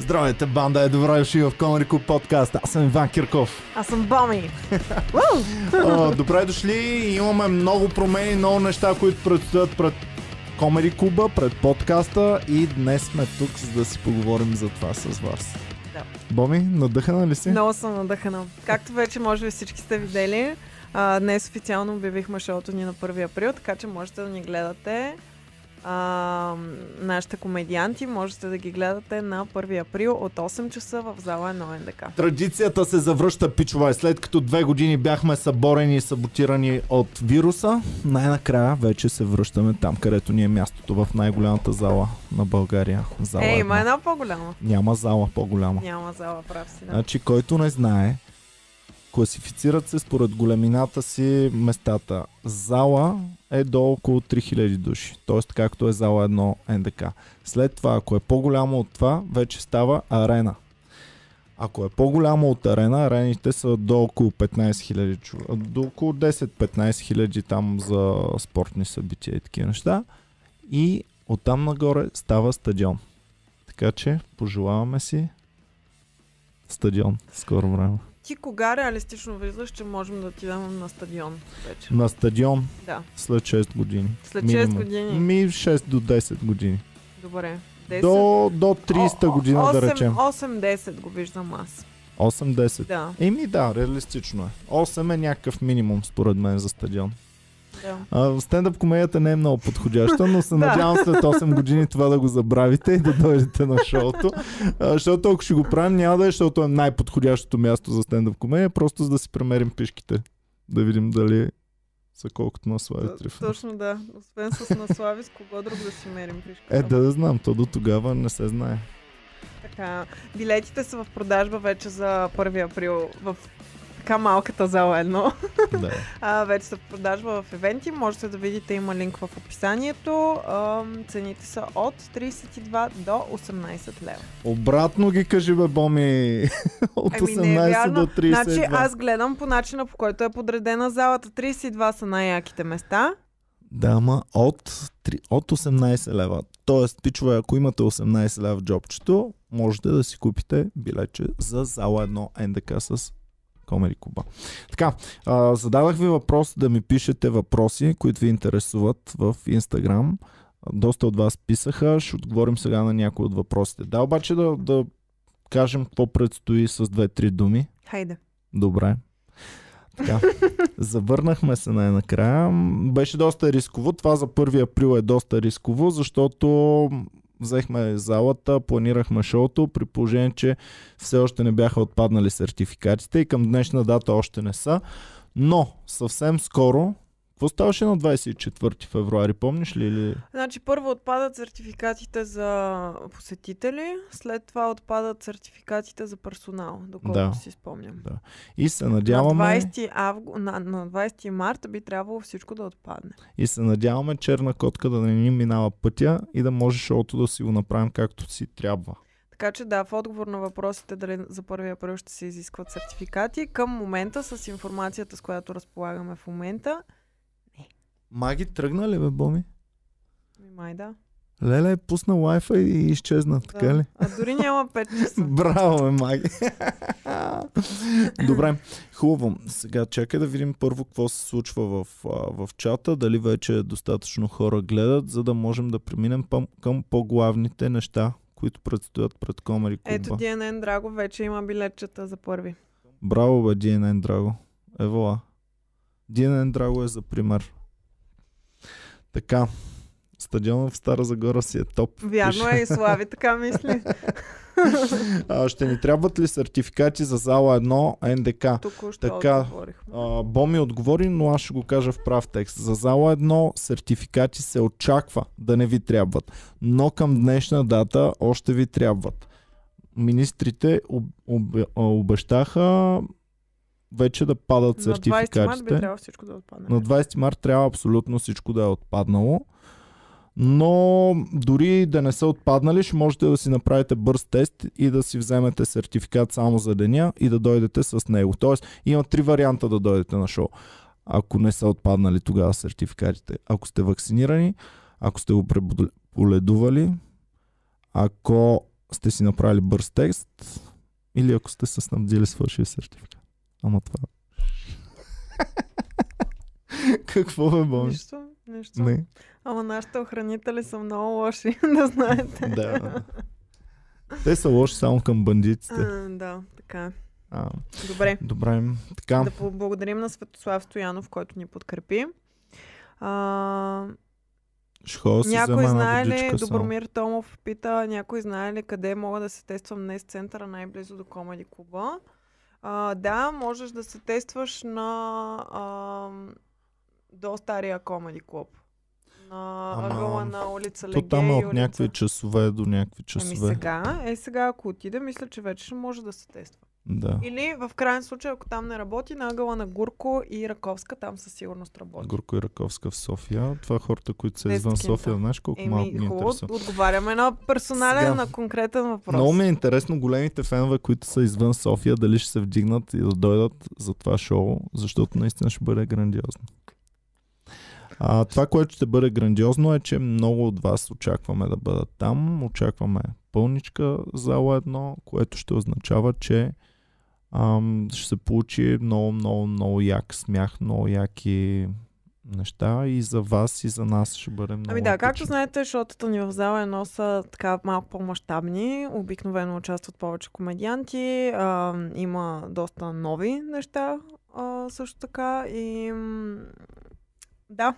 Здравейте, банда е добре дошли в Комари Клуб подкаст. Аз съм Иван Кирков. Аз съм Боми. О, добре дошли. Имаме много промени, много неща, които предстоят пред Комери Клуба, пред подкаста и днес сме тук, за да си поговорим за това с вас. Да. Боми, надъхана ли си? Много съм надъхана. Както вече може би всички сте видели, а, днес официално обявихме шоуто ни на 1 април, така че можете да ни гледате а, нашите комедианти. Можете да ги гледате на 1 април от 8 часа в зала 1 НДК. Традицията се завръща, пичове. След като две години бяхме съборени и саботирани от вируса, най-накрая вече се връщаме там, където ни е мястото в най-голямата зала на България. Зала Е, има една по-голяма. Няма зала по-голяма. Няма зала, прав си. Да. Значи, който не знае, класифицират се според големината си местата. Зала е до около 3000 души, т.е. както е зала 1 НДК. След това, ако е по-голямо от това, вече става арена. Ако е по-голямо от арена, арените са до около 15 000 човека, до около 10-15 хиляди там за спортни събития и такива неща. И оттам нагоре става стадион. Така че пожелаваме си стадион скоро време. Ти кога реалистично виждаш, че можем да отидем на стадион вече? На стадион Да. след 6 години. След Минимум. 6 години. Ми 6 до 10 години. Добре. 10. До, до 30-та година да речем. 8-10 го виждам аз. 8-10. Да. Еми да, реалистично е. 8 е някакъв минимум според мен за стадион. Да. Стендъп комедията не е много подходяща, но се надявам след 8 години това да го забравите и да дойдете на шоуто. А, защото ако ще го правим, няма да е, защото е най-подходящото място за стендъп комедия, просто за да си премерим пишките. Да видим дали са колкото на Слави Трифонов. Точно да. Освен с наслави, с кого друг да си мерим пишка. Е, да, да знам, то до тогава не се знае. Така, билетите са в продажба вече за 1 април в така малката зала едно. Да. А, вече са в продажба в евенти. Можете да видите, има линк в описанието. Ам, цените са от 32 до 18 лева. Обратно ги кажи, бе, Боми. От Ами не е 18 вярно. до 32. Значи аз гледам по начина, по който е подредена залата. 32 са най-яките места. Да, ама от, три- от 18 лева. Тоест, пичове, ако имате 18 лева в джобчето, можете да си купите билече за зала 1 НДК с Комери Куба. Така, а, зададах ви въпрос да ми пишете въпроси, които ви интересуват в Инстаграм. Доста от вас писаха, ще отговорим сега на някои от въпросите. Да, обаче да, да кажем какво предстои с две-три думи. Хайде. Добре. Така, завърнахме се най-накрая. Беше доста рисково. Това за 1 април е доста рисково, защото взехме залата, планирахме шоуто, при положение, че все още не бяха отпаднали сертификатите и към днешна дата още не са. Но съвсем скоро, какво ставаше на 24 февруари, помниш ли? Или... Значи първо отпадат сертификатите за посетители, след това отпадат сертификатите за персонал, доколкото Да. си спомням. Да. И се На надяваме, 20, авгу... на, на 20 марта би трябвало всичко да отпадне. и се надяваме черна котка да не ни минава пътя и да може шоуто да си го направим както си трябва. Така че да, в отговор на въпросите дали за 1 април ще се изискват сертификати, към момента с информацията, с която разполагаме в момента, Маги тръгна ли бе, Боми? ми май да. Леле е пусна Wi-Fi и изчезна, така да. ли? А дори няма 5 часа. Браво, бе, Маги! Добре, хубаво. Сега чакай да видим първо какво се случва в, в чата, дали вече достатъчно хора гледат, за да можем да преминем към, по-главните неща, които предстоят пред Комери Клуба. Ето DNN Драго вече има билетчета за първи. Браво, бе, DNN Драго. Евола. DNN Драго е за пример. Така. Стадионът в Стара Загора си е топ. Вярно Пише. е и Слави така мисли. А, ще ни трябват ли сертификати за зала 1 НДК? Току-що Така. А, Боми отговори, но аз ще го кажа в прав текст. За зала 1 сертификати се очаква да не ви трябват, но към днешна дата още ви трябват. Министрите об, об, обещаха вече да падат На 20 март би сертификатите. трябвало всичко да отпадне. На 20 март трябва абсолютно всичко да е отпаднало. Но дори да не са отпаднали, ще можете да си направите бърз тест и да си вземете сертификат само за деня и да дойдете с него. Тоест, има три варианта да дойдете на шоу. Ако не са отпаднали тогава сертификатите. Ако сте вакцинирани, ако сте го преболедували, ако сте си направили бърз тест или ако сте се снабдили с фалшив сертификат. Ама това... Какво бе, Боми? Нищо, нищо. Не. Ама нашите охранители са много лоши, да знаете. Да. Те са лоши само към бандитите. А, да, така е. А, Добре. добре, така. Да поблагодарим на Светослав Стоянов, който ни подкрепи. А, си някой знае ли, водичка само. Добромир Томов пита, някой знае ли къде мога да се тествам днес в центъра най-близо до Комеди клуба? А, да, можеш да се тестваш на а, до стария Комеди клуб. На Ама, ъгъла на улица То Легей там е от улица... някакви часове до някакви Ами часове. сега, е сега ако отида, мисля, че вече може да се тества. Да. Или в крайен случай, ако там не работи, на ъгъла на Гурко и Раковска, там със сигурност работи. Горко и Раковска в София. Това хората, които са извън. София, знаеш колко малко Еми, ги хубаво, отговаряме на персонален, Сега. на конкретен въпрос. Много ми е интересно големите фенове, които са извън София, дали ще се вдигнат и да дойдат за това шоу, защото наистина ще бъде грандиозно. А, това, което ще бъде грандиозно е, че много от вас очакваме да бъдат там. Очакваме пълничка зала едно, което ще означава, че ам, ще се получи много, много, много як смях, много яки неща и за вас и за нас ще бъде много Ами да, както епично. знаете, шотата ни в зала едно са така малко по-масштабни. Обикновено участват повече комедианти. А, има доста нови неща а, също така. И да,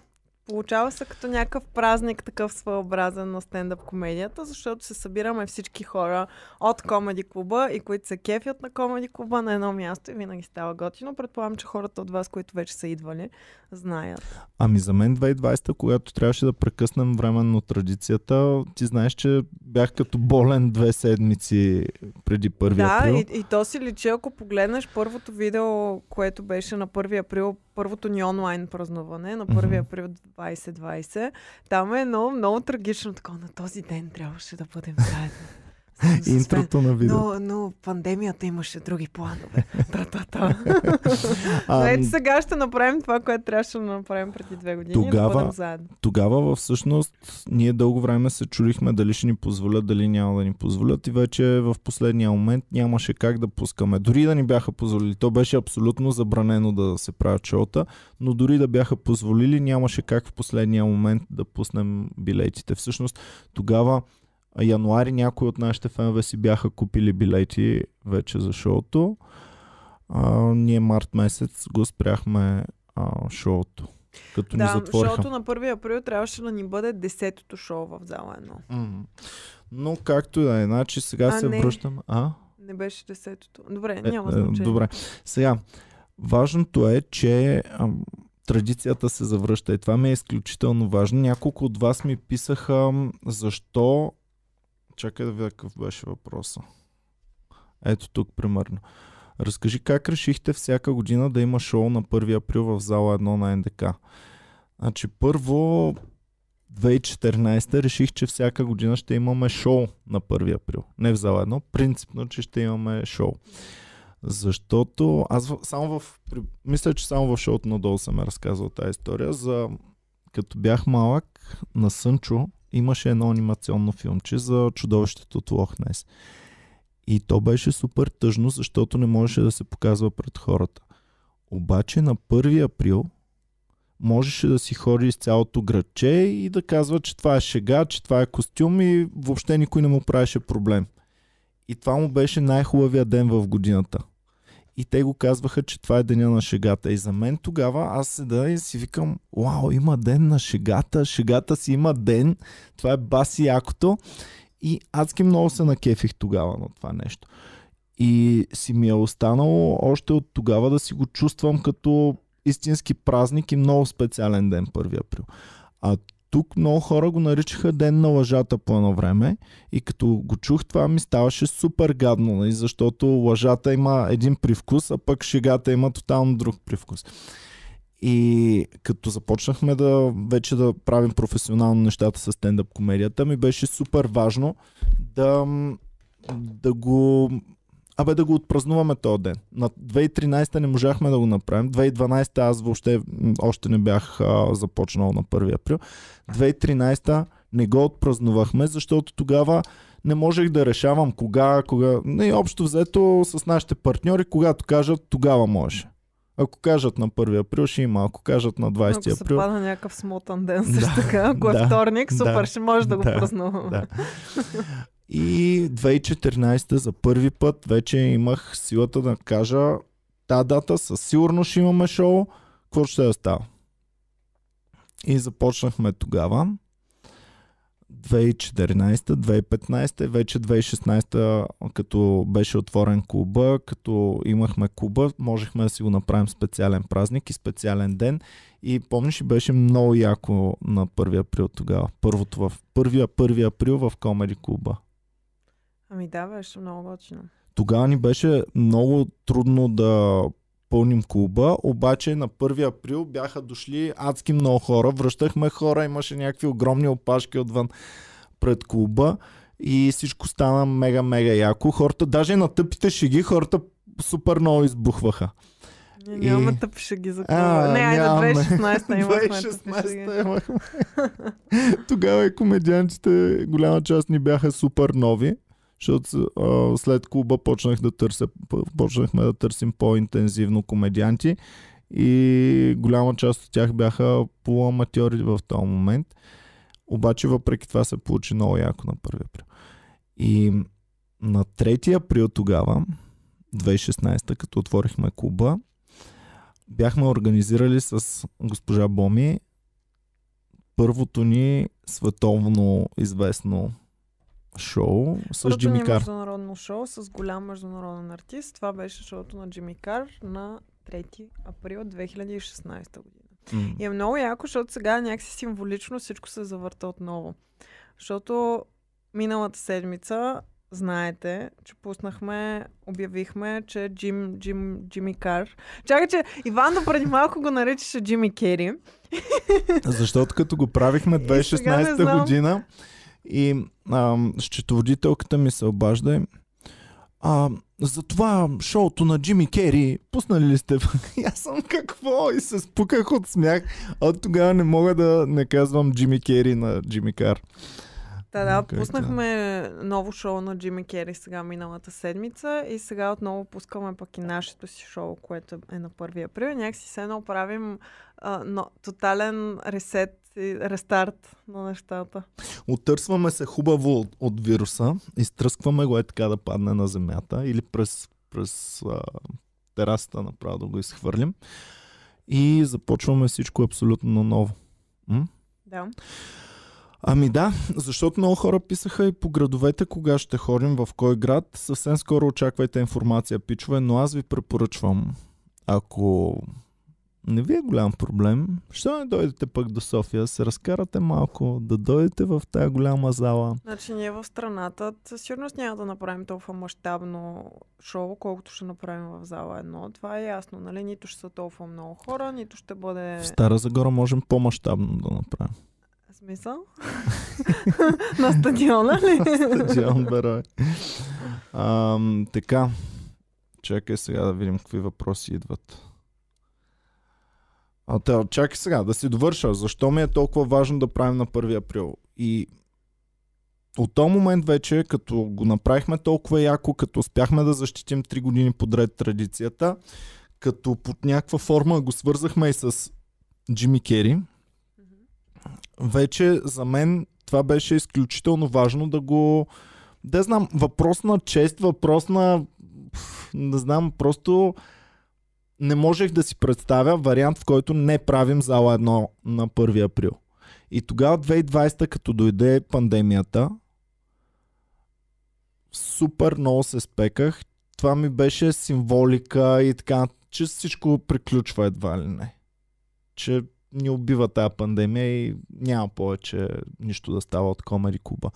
получава се като някакъв празник, такъв своеобразен на стендъп комедията, защото се събираме всички хора от комеди клуба и които се кефят на комеди клуба на едно място и винаги става готино. Предполагам, че хората от вас, които вече са идвали, знаят. Ами за мен 2020, когато трябваше да прекъснем временно традицията, ти знаеш, че бях като болен две седмици преди 1 Да, април. и, и то си личи, ако погледнеш първото видео, което беше на 1 април, първото ни онлайн празнуване, на 1 Мгм. април 2020, там е много, много трагично. Такова, на този ден трябваше да бъдем заедно. Интрото на видео. Но, но пандемията имаше други планове. Та-та-та. А, Но ето сега ще направим това, което трябваше да направим преди две години. Да Тогава- заедно. Тогава всъщност ние дълго време се чудихме дали ще ни позволят, дали няма да ни позволят и вече в последния момент нямаше как да пускаме. Дори да ни бяха позволили, то беше абсолютно забранено да се правят шоута, но дори да бяха позволили, нямаше как в последния момент да пуснем билетите. Всъщност тогава а, януари някои от нашите фенове си бяха купили билети вече за шоуто. А, ние март месец го спряхме а, шоуто. Като ни Да, затвориха. шоуто на 1 април трябваше да ни бъде десетото шоу в зала едно. Но както да е, значи сега А, се не. връщам. А? Не беше десетото. Добре, Е, няма е, значение. Добре. Сега, важното е, че ам, традицията се завръща и това ми е изключително важно. Няколко от вас ми писаха защо... Чакай да видя какъв беше въпроса. Ето тук, примерно. Разкажи как решихте всяка година да има шоу на 1 април в зала 1 на НДК. Значи първо 2014 реших, че всяка година ще имаме шоу на 1 април. Не в зала 1, принципно, че ще имаме шоу. Защото аз само в... Мисля, че само в шоуто надолу съм е разказал тази история. За, като бях малък, на Сънчо имаше едно анимационно филмче за чудовището от Лохнес. И то беше супер тъжно, защото не можеше да се показва пред хората. Обаче на 1 април можеше да си ходи из цялото градче и да казва, че това е шега, че това е костюм и въобще никой не му правеше проблем. И това му беше най-хубавия ден в годината. И те го казваха, че това е деня на шегата. И за мен тогава аз седа и си викам, вау, има ден на шегата, шегата си има ден, това е баси якото. И адски много се накефих тогава на това нещо. И си ми е останало още от тогава да си го чувствам като истински празник и много специален ден 1 април. А тук много хора го наричаха ден на лъжата по едно време и като го чух това ми ставаше супер гадно, нали? защото лъжата има един привкус, а пък шегата има тотално друг привкус. И като започнахме да вече да правим професионално нещата с стендъп комедията, ми беше супер важно да, да го Абе да го отпразнуваме този ден. На 2013 не можахме да го направим. 2012 аз въобще още не бях а, започнал на 1 април. 2013 не го отпразнувахме, защото тогава не можех да решавам кога, кога. Не, общо взето с нашите партньори, когато кажат, тогава може. Ако кажат на 1 април, ще има. Ако кажат на 20 Ако се април. пада някакъв смотан ден също Да, така, ако е да, вторник, супер, да, ще може да го да, празнувам. Да. И 2014 за първи път вече имах силата да кажа та дата със сигурност ще имаме шоу, какво ще да става. И започнахме тогава. 2014, 2015, вече 2016, като беше отворен клуба, като имахме клуба, можехме да си го направим специален празник и специален ден. И помниш, беше много яко на 1 април тогава. Първото в 1, 1 април в Комери клуба. Ами да, беше много готино. Тогава ни беше много трудно да пълним клуба, обаче на 1 април бяха дошли адски много хора, връщахме хора, имаше някакви огромни опашки отвън пред клуба и всичко стана мега-мега яко. Хората, даже на тъпите шеги, хората супер много избухваха. Ние И- нямаме тъпи шеги за това. Не, айде нямаме. 2016 имахме тъпи шеги. 2016 имахме. Тогава и комедиантите, голяма част ни бяха супер нови, защото а, след клуба почнах да търся, почнахме да търсим по-интензивно комедианти и голяма част от тях бяха полуаматьори в този момент. Обаче въпреки това се получи много яко на 1 април. И на 3 април тогава, 2016, като отворихме клуба, бяхме организирали с госпожа Боми първото ни световно известно шоу с Първото Джимми Кар. международно шоу с голям международен артист. Това беше шоуто на Джимми Кар на 3 април 2016 година. М. И е много яко, защото сега някакси символично всичко се завърта отново. Защото миналата седмица, знаете, че пуснахме, обявихме, че Джим, Джим, Джимми Кар. Чакай, че Иван до преди малко го наричаше Джимми Кери. Защото като го правихме И сега не 2016 знам. година и ам, счетоводителката ми се обажда а, за това шоуто на Джимми Кери, пуснали ли сте? И аз съм какво? И се спуках от смях. От тогава не мога да не казвам Джимми Кери на Джимми Кар. Да, да, Как пуснахме ново шоу на Джимми Кери сега миналата седмица и сега отново пускаме пък и нашето си шоу, което е на 1 април. Някакси се едно правим а, но, тотален ресет и рестарт на нещата. Отърсваме се хубаво от, от вируса, изтръскваме го е така да падне на земята или през, през а, терасата направо да го изхвърлим и започваме всичко абсолютно ново. М? Да. Ами да, защото много хора писаха и по градовете кога ще ходим, в кой град. Съвсем скоро очаквайте информация, пичове, но аз ви препоръчвам, ако не ви е голям проблем, що не дойдете пък до София, се разкарате малко, да дойдете в тая голяма зала. Значи ние в страната със сигурност няма да направим толкова мащабно шоу, колкото ще направим в зала едно. Това е ясно, нали? Нито ще са толкова много хора, нито ще бъде... В Стара Загора можем по-масштабно да направим. Смисъл? на стадиона ли? Стадион Берой. Ам, така, чакай сега да видим какви въпроси идват. А, те, чакай сега, да си довърша. Защо ми е толкова важно да правим на 1 април? И от този момент вече, като го направихме толкова яко, като успяхме да защитим 3 години подред традицията, като под някаква форма го свързахме и с Джимми Кери, вече за мен това беше изключително важно да го... Да знам, въпрос на чест, въпрос на... Не знам, просто не можех да си представя вариант, в който не правим зала едно на 1 април. И тогава 2020, като дойде пандемията, супер много се спеках. Това ми беше символика и така, че всичко приключва едва ли не. Че ни убива тази пандемия и няма повече нищо да става от Комери Куба.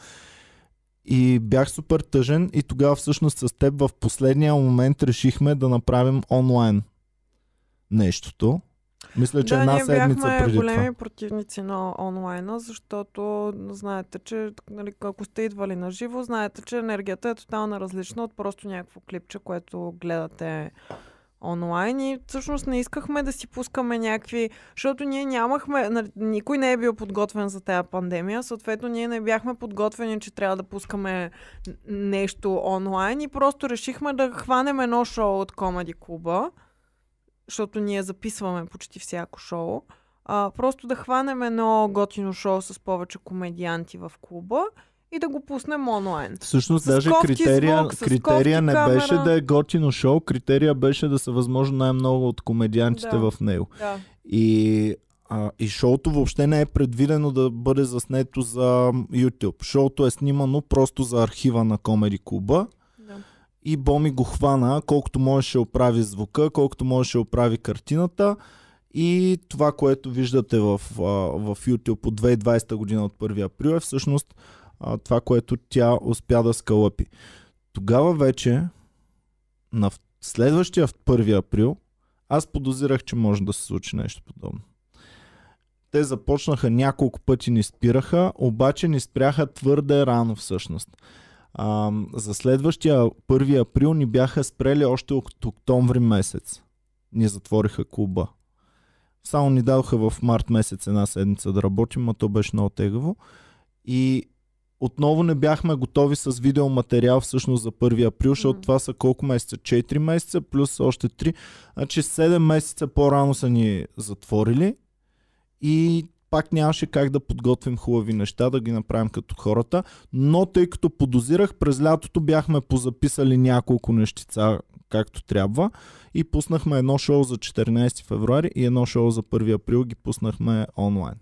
И бях супер тъжен и тогава всъщност с теб в последния момент решихме да направим онлайн нещото. Мисля, че да, една ние седмица бяхме преди големи това. противници на онлайна, защото знаете, че нали, ако сте идвали на живо, знаете, че енергията е тотално различна от просто някакво клипче, което гледате онлайн и всъщност не искахме да си пускаме някакви, защото ние нямахме, нали, никой не е бил подготвен за тази пандемия, съответно ние не бяхме подготвени, че трябва да пускаме нещо онлайн и просто решихме да хванем едно шоу от Комеди Клуба, защото ние записваме почти всяко шоу. А, просто да хванем едно готино шоу с повече комедианти в клуба и да го пуснем онлайн. Всъщност, С даже кофти критерия, звук, критерия кофти не камера. беше да е готино шоу, критерия беше да са възможно най-много от комедиантите Да. в него. Да. И, а, и шоуто въобще не е предвидено да бъде заснето за YouTube. Шоуто е снимано просто за архива на Комеди Клуба. да. И Боми го хвана, колкото можеше оправи звука, колкото можеше оправи картината. И това, което виждате в, в YouTube от 2020 година от 1 април е всъщност а, това, което тя успя да скалъпи. Тогава вече, на следващия в 1 април, аз подозирах, че може да се случи нещо подобно. Те започнаха няколко пъти ни спираха, обаче ни спряха твърде рано всъщност. А, за следващия 1 април ни бяха спрели още от октомври месец. Ни затвориха клуба. Само ни дадоха в март месец една седмица да работим, а то беше много тегаво. И отново не бяхме готови с видеоматериал всъщност за 1 април, защото Мгм. това са колко месеца? 4 месеца плюс още 3. Значи 7 месеца по-рано са ни затворили и пак нямаше как да подготвим хубави неща, да ги направим като хората. Но тъй като подозирах, през лятото бяхме позаписали няколко нещица както трябва и пуснахме едно шоу за 14 февруари и едно шоу за 1 април ги пуснахме онлайн.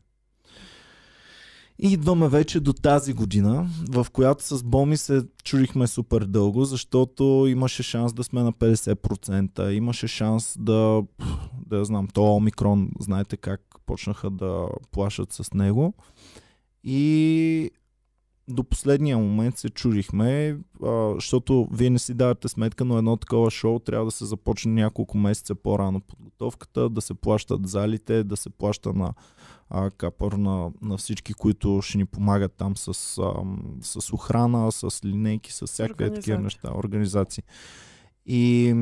И идваме вече до тази година, в която с Боми се чудихме супер дълго, защото имаше шанс да сме на 50%, имаше шанс да, да я знам, то Омикрон, знаете как почнаха да плашат с него. И до последния момент се чудихме, защото вие не си давате сметка, но едно такова шоу трябва да се започне няколко месеца по-рано подготовката, да се плащат залите, да се плаща на а, капър на, на всички, които ще ни помагат там с, ам, с охрана, с линейки, с всякакви такива неща, организации. И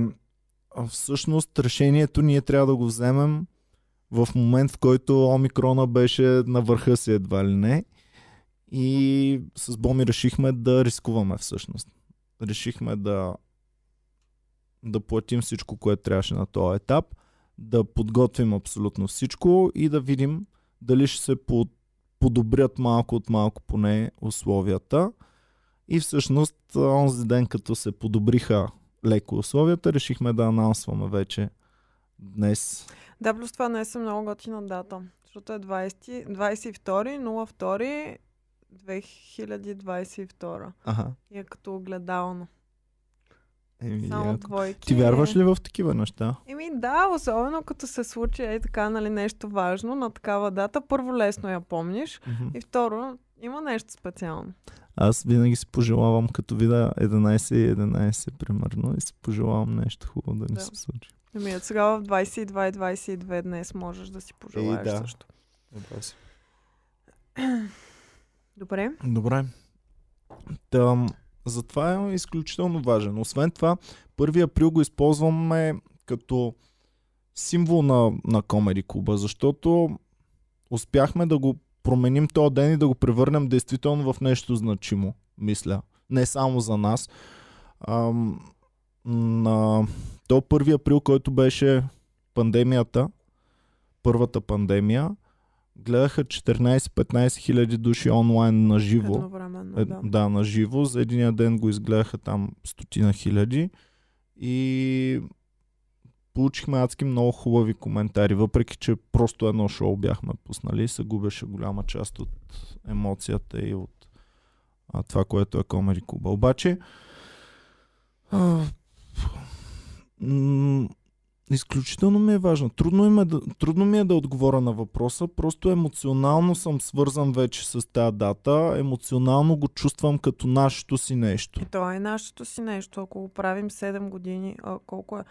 а, всъщност решението ние трябва да го вземем в момент, в който Омикрона беше на върха си едва ли не. И с Боми решихме да рискуваме всъщност. Решихме да да платим всичко, което трябваше на този етап, да подготвим абсолютно всичко и да видим дали ще се по- подобрят малко от малко поне условията. И всъщност онзи ден, като се подобриха леко условията, решихме да анонсваме вече днес. Да, плюс това днес е много готина дата. Защото е 20, 22, 02, 2022. Ага. И е като огледално. Еми, Само яко. двойки. Ти вярваш ли в такива неща? Еми да, особено като се случи е така, нали, нещо важно на такава дата. Първо лесно я помниш Мгм. и второ има нещо специално. Аз винаги си пожелавам, като видя 11 и 11, примерно, и си пожелавам нещо хубаво да ни Да. се случи. Ами от сега в 22 и 22 днес можеш да си пожелаеш да. също. Е, Добре. Добре. Там, затова е изключително важен. Освен това, 1 април го използваме като символ на, на Комеди клуба, защото успяхме да го променим този ден и да го превърнем действително в нещо значимо, мисля. Не само за нас. Ам, на то 1 април, който беше пандемията, първата пандемия, гледаха 14-15 хиляди души онлайн на живо. Едновременно, Е, да. да, на живо. За единия ден го изгледаха там стотина хиляди. И получихме адски много хубави коментари, въпреки че просто едно шоу бяхме пуснали и се губеше голяма част от емоцията и от а, това, което е Комери Куба. Обаче а, м- изключително ми е важно. Трудно, им е да, трудно ми е да отговоря на въпроса, просто емоционално съм свързан вече с тази дата, емоционално го чувствам като нашето си нещо. И това е нашето си нещо. Ако го правим 7 години, а, колко е?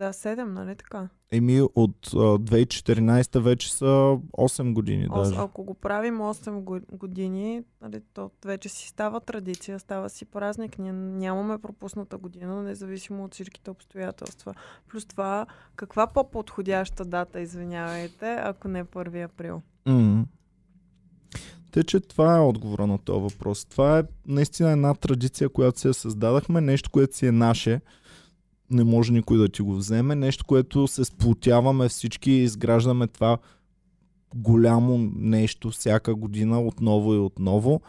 Да, 7, нали така? Еми от а, 2014 вече са 8 години Ос, даже. ако го правим 8 го- години, нали, то вече си става традиция, става си празник. Ние нямаме пропусната година, независимо от всичките обстоятелства. Плюс това, каква по-подходяща дата, извинявайте, ако не 1 април? М. Те, че това е отговора на този въпрос. Това е наистина една традиция, която си я създадахме, нещо, което си е наше. Не може никой да ти го вземе. Нещо, което се сплотяваме всички и изграждаме това голямо нещо всяка година отново и отново.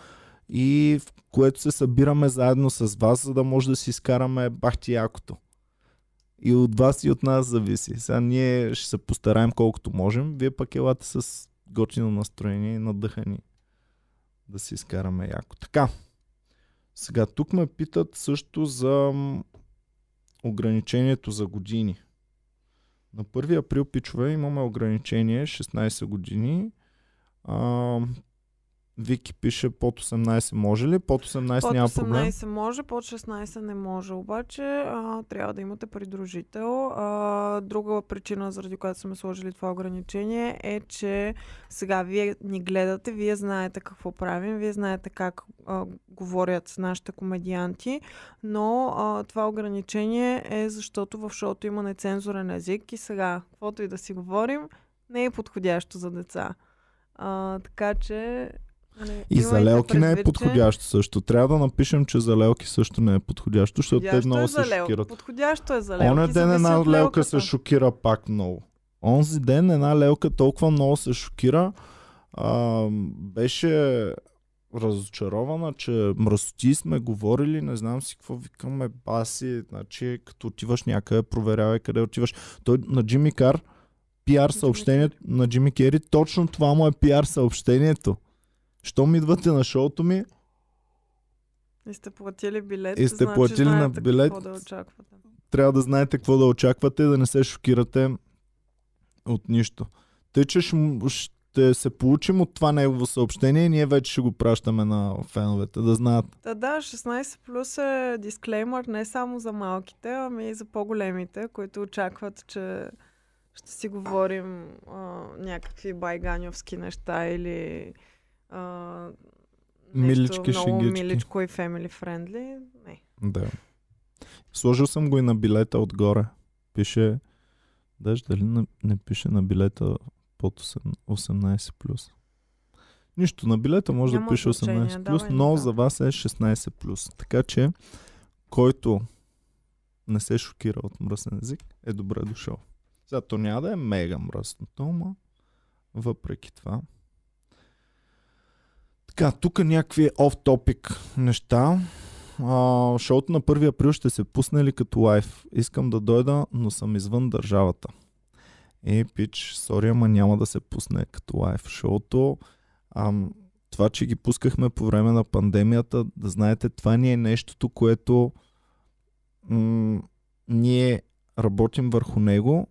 И в което се събираме заедно с вас, за да може да си изкараме бахти якото. И от вас и от нас зависи. Сега ние ще се постараем колкото можем. Вие пък елате с готино настроение и надъхани да си изкараме яко. Така. Сега тук ме питат също за ограничението за години. На 1 април, пичове, имаме ограничение 16 години. А, Вики пише под 18 може ли? Под 18 Под няма проблем. 18 може, под 16 не може. Обаче а, трябва да имате придружител. А, друга причина, заради която сме сложили това ограничение е, че сега вие ни гледате, вие знаете какво правим, вие знаете как а, говорят нашите комедианти, но а, това ограничение е защото в шоуто има нецензурен език и сега, каквото и да си говорим, не е подходящо за деца. А, така че... нали, И за лелки не е че- подходящо също. Трябва да напишем, че за лелки също не е подходящо, защото те много е се шокират. Подходящо е за лелки. Оня ден една лелка се шокира пак много. Онзи ден една лелка толкова много се шокира. А, беше разочарована, че мръсоти сме говорили, не знам си какво викаме, баси, значи като отиваш някъде, проверявай къде отиваш. Той на Джимми Кар, пиар съобщението на Джимми Кери, точно това му е пиар съобщението. Щом идвате на шоуто ми, И сте платили билет. И сте значи платили на билет. Какво да очаквате. трябва да знаете какво да очаквате и да не се шокирате от нищо. Тъй, че ще, се получим от това негово съобщение и ние вече ще го пращаме на феновете, да знаят. Та да, 16 плюс е дисклеймър не само за малките, ами и за по-големите, които очакват, че ще си говорим а, някакви байганьовски неща или а, нещо Милички, много шегички. миличко и family friendly. Не. Да. Сложил съм го и на билета отгоре. Пише, даже дали на, не пише на билета под 8 18 плюс. Нищо, на билета може Няма да пише значение, 18 плюс, но така. за вас е 16 плюс. Така че, който не се шокира от мръсен език, е добре дошъл. Сега то няма да е мега мръсното, но въпреки това. Така, тук някакви оф-топик неща. А, шоуто на 1 април ще се пусне ли като лайф? Искам да дойда, но съм извън държавата. Е, пич, сори, ама няма да се пусне като лайф шоуто. Ам, това, че ги пускахме по време на пандемията, да знаете, това ни е нещото, което м- ние работим върху него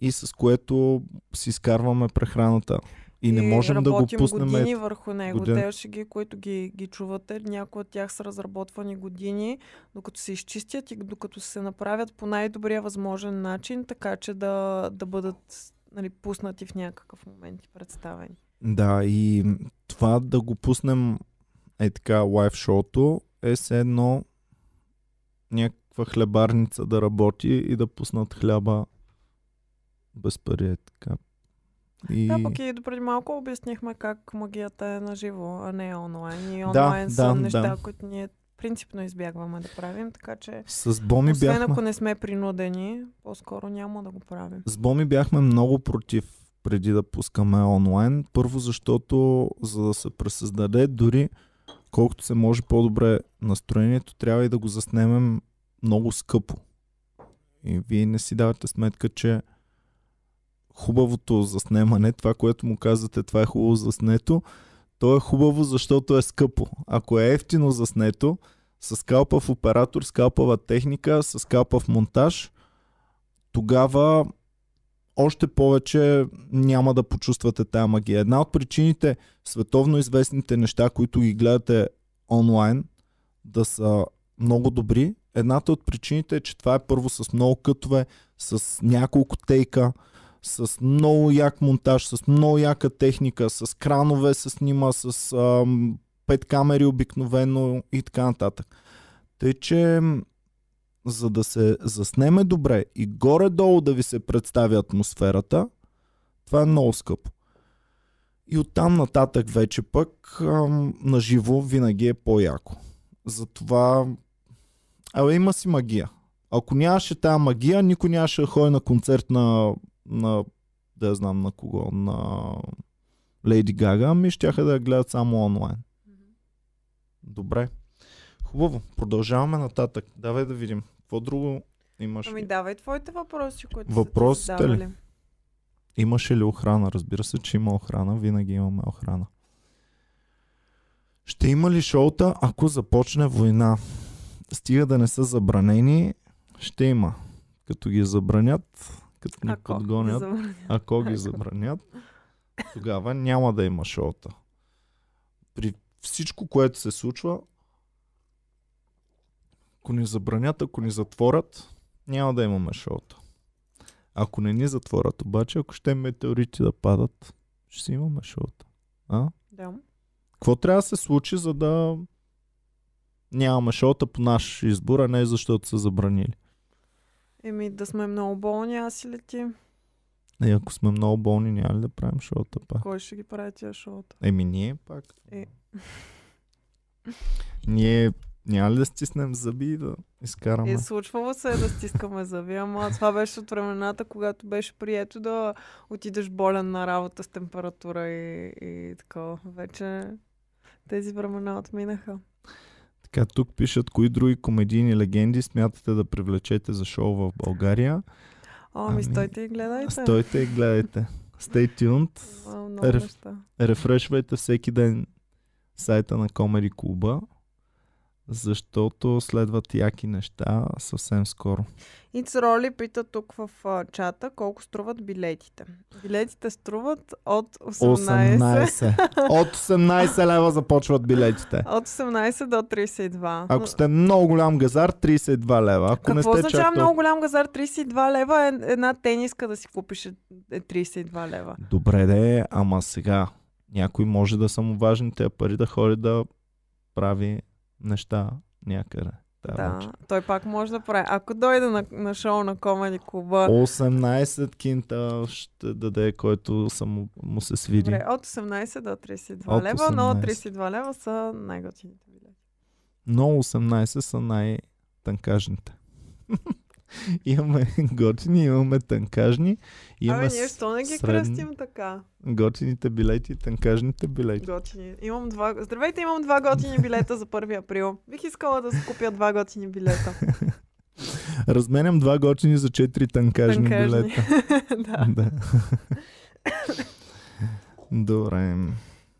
и с което си изкарваме прехраната. И не можем да го пуснем. години върху него. година. Те шеги, които ги, ги чувате, някои от тях са разработвани години, докато се изчистят и докато се направят по най-добрия възможен начин, така че да, да бъдат нали, пуснати в някакъв момент и представени. Да, и това да го пуснем е така лайв шоуто е все едно някаква хлебарница да работи и да пуснат хляба без пари е така. И... Да, пък и допреди малко обяснихме как магията е на живо, а не онлайн. И Да, онлайн са да, неща, да. които ние принципно избягваме да правим, така че С Боми освен бяхме... ако не сме принудени, по-скоро няма да го правим. С Боми бяхме много против преди да пускаме онлайн. Първо защото за да се пресъздаде дори колкото се може по-добре настроението, трябва и да го заснемем много скъпо. И вие не си давате сметка, че хубавото заснемане, това, което му казвате, това е хубаво заснето, то е хубаво, защото е скъпо. Ако е ефтино заснето, с скалпав оператор, скалпава техника, с скалпав монтаж, тогава още повече няма да почувствате тая магия. Една от причините световно известните неща, които ги гледате онлайн, да са много добри. Едната от причините е, че това е първо с много кътове, с няколко тейка, с много як монтаж, с много яка техника, с кранове се снима, с ам, пет камери обикновено и така нататък. Тъй, че за да се заснеме добре и горе-долу да ви се представи атмосферата, това е много скъпо. И оттам нататък вече пък ам, на живо винаги е по-яко. Затова Абе, има си магия. Ако нямаше тази магия, никой нямаше да ходи на концерт на, на да я знам на кого, на Лейди Гага, ами щяха да я гледат само онлайн. Добре. Хубаво. Продължаваме нататък. Давай да видим. Какво друго имаш? Ами давай твоите въпроси, които Въпросите са ли? Имаше ли охрана? Разбира се, че има охрана. Винаги имаме охрана. Ще има ли шоута, ако започне война? Стига да не са забранени, ще има. Като ги забранят, като ни Ако подгонят, забраня. ако ги забранят, тогава няма да има шоута. При всичко, което се случва, ако ни забранят, ако ни затворят, няма да имаме шоута. Ако не ни затворят обаче, ако ще метеорити да падат, ще си имаме шоута. А? Да. Какво трябва да се случи, за да нямаме шоута по наш избор, а не защото са забранили? Еми да сме много болни, аз или ти. И ако сме много болни, няма ли да правим шоута пак? Кой ще ги прави тия шоута? Еми ние пак. Е. Ние няма ли да стиснем зъби и да изкараме? И случвало се е да стискаме зъби, ама това беше от времената, когато беше прието да отидеш болен на работа с температура и, и такова. Вече тези времена отминаха. Така, тук пишат кои други комедийни легенди смятате да привлечете за шоу в България. О, ами стойте и гледайте. Стойте и гледайте. Stay tuned. Реф-. Рефрешвайте всеки ден сайта на Комеди Клуба, защото следват яки неща съвсем скоро. Ицроли Роли пита тук в а, чата колко струват билетите. Билетите струват от 18, 18. От 18 лева започват билетите. от 18 до 32. Ако сте много голям газар, 32 лева. Ако Какво не сте означава чак много голям газар? 32 лева е една тениска да си купиш е е 32 лева. Добре де, ама сега някой може да са му важни тези пари да ходи да прави неща някъде. Да, вечер. той пак може да прави. Ако дойде на, на шоу на Комеди клуба, 18 кинта ще даде, който са му, му се свиди. добре, от 18 до 32 От лева, но 18. 32 лева са най-готините билети. Но 18 са най-тънкажните. имаме готини, имаме тънкажни, имаме Абе, ние що не ги средни- кръстим така? готините билети и тънкажните билети. Готини. Имам два... Здравейте, имам два готини билета за 1 април. Бих искала да си купя два готини билета. Разменям два готини за 4 тънкажни, Тънкажни. билета. да. да. Добре.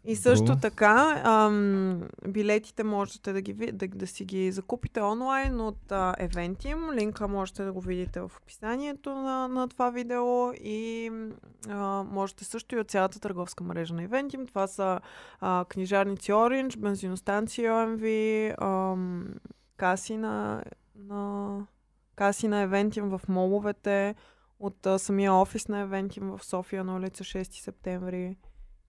И също така, ам, билетите можете да, ги, да, да си ги закупите онлайн от а, Eventim. Линка можете да го видите в описанието на, на това видео и а, можете също и от цялата търговска мрежа на Eventim. Това са а, книжарници Orange, бензиностанции OMV, ам, каси на, на, каси на Eventim в моловете, от а, самия офис на Eventim в София на улица 6 септември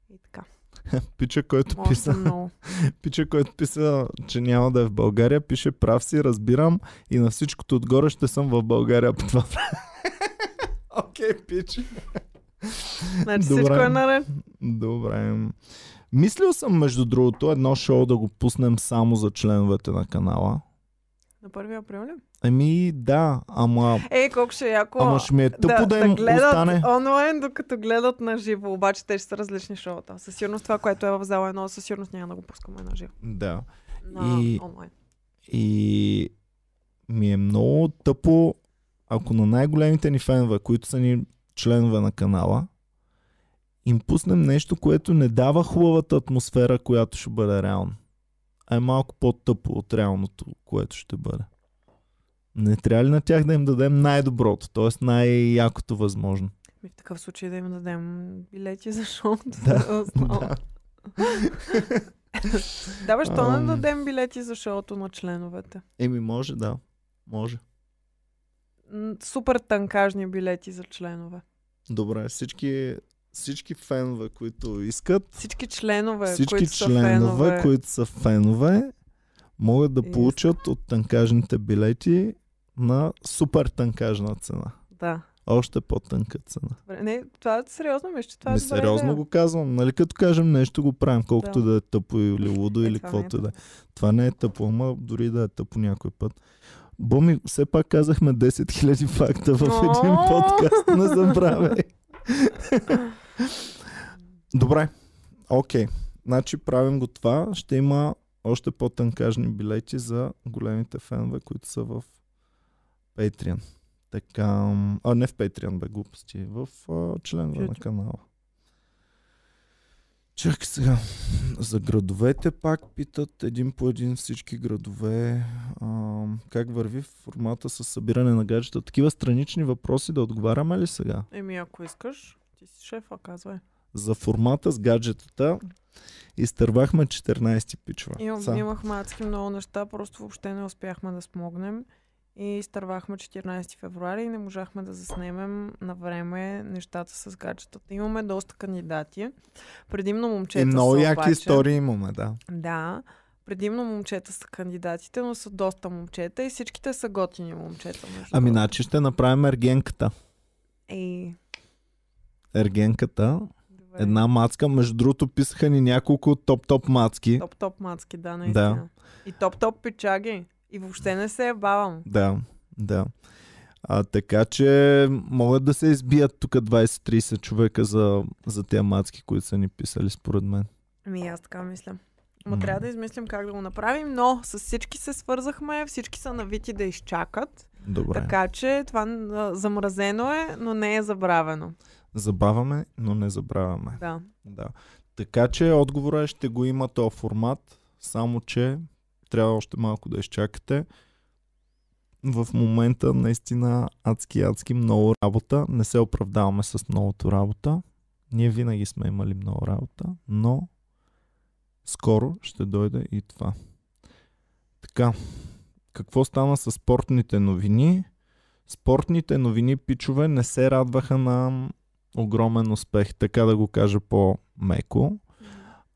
и така. Пича, който Може писа, да много. пича, който писа, че няма да е в България, пише прав си, разбирам и на всичкото отгоре ще съм в България по това време. Окей, пич. Значи Добре. всичко е наред. Добре. Мислил съм, между другото, едно шоу да го пуснем само за членовете на канала. На 1 април ли? Ами да, ама, Ей, колко ще е яко ама ще ми е тъпо да, да, им гледат остане. онлайн, докато гледат на живо. Обаче те ще са различни шоута. Със сигурност това, което е в зала едно, със сигурност няма да го пускаме на живо. Да. На И- онлайн. И ми е много тъпо, ако на най-големите ни фенове, които са ни членове на канала, им пуснем нещо, което не дава хубавата атмосфера, която ще бъде реално. А е малко по-тъпо от реалното, което ще бъде. Не трябва ли на тях да им дадем най-доброто, т.е. най-якото възможно? И в такъв случай да им дадем билети за шоуто. Да. Да. Да, бе, що не дадем билети за шоуто на членовете? Еми, може, да. Може. Супер танкажни билети за членове. Добре, всички, всички фенове, които искат, Всички членове, всички които са членове, фенове. които са фенове, могат да получат от танкажните билети на супер танкажна цена. Да. Още по-тънка цена. Не, това е сериозно, мисля, че това Ми е сериозно идея. го казвам. Нали като кажем нещо, го правим, колкото Да. да, е тъпо или лудо Е, или е каквото да е. Това не е тъпо, ама дори да е тъпо някой път. Боми, все пак казахме 10 000 факта в един подкаст. Не забравяй. Добре, окей. Значи правим го това. Ще има още по-тънкажни билети за големите фенове, които са в Patreon. Така, а не в Patreon, бе, глупости. В а, членове на канала. Чакай сега. За градовете пак питат един по един всички градове. А, как върви формата с събиране на гаджета? Такива странични въпроси да отговаряме ли сега? Еми, ако искаш, ти си шефа, казвай. За формата с гаджетата изтървахме 14 пичва. Имам, Са. имахме адски много неща, просто въобще не успяхме да смогнем. И изтървахме 14 февруари и не можахме да заснемем на време нещата с гаджетата. Имаме доста кандидати. Предимно момчета И много са яки обаче. истории имаме, да. Да. Предимно момчета са кандидатите, но са доста момчета и всичките са готини момчета. Ами, значи ще направим ергенката. Ей, Ергенката. добре. Една мацка. Между другото, писаха ни няколко топ-топ мацки. Топ-топ мацки, да, наистина. Да. И топ-топ пичаги. И въобще не се бавам. Да, да. А, така че могат да се избият тук 20-30 човека за, за тези мацки, които са ни писали, според мен. Ами аз така мисля. Ма трябва да измислим как да го направим, но с всички се свързахме, всички са навити да изчакат. Добре. Така че това замразено е, но не е забравено. Забавяме, но не забравяме. Да. Да. Така че отговора ще го има този формат, само че трябва още малко да изчакате. В момента наистина адски, адски много работа. Не се оправдаваме с многото работа. Ние винаги сме имали много работа, но скоро ще дойде и това. Така, какво стана с спортните новини? Спортните новини, пичове, не се радваха на огромен успех, така да го кажа по-меко.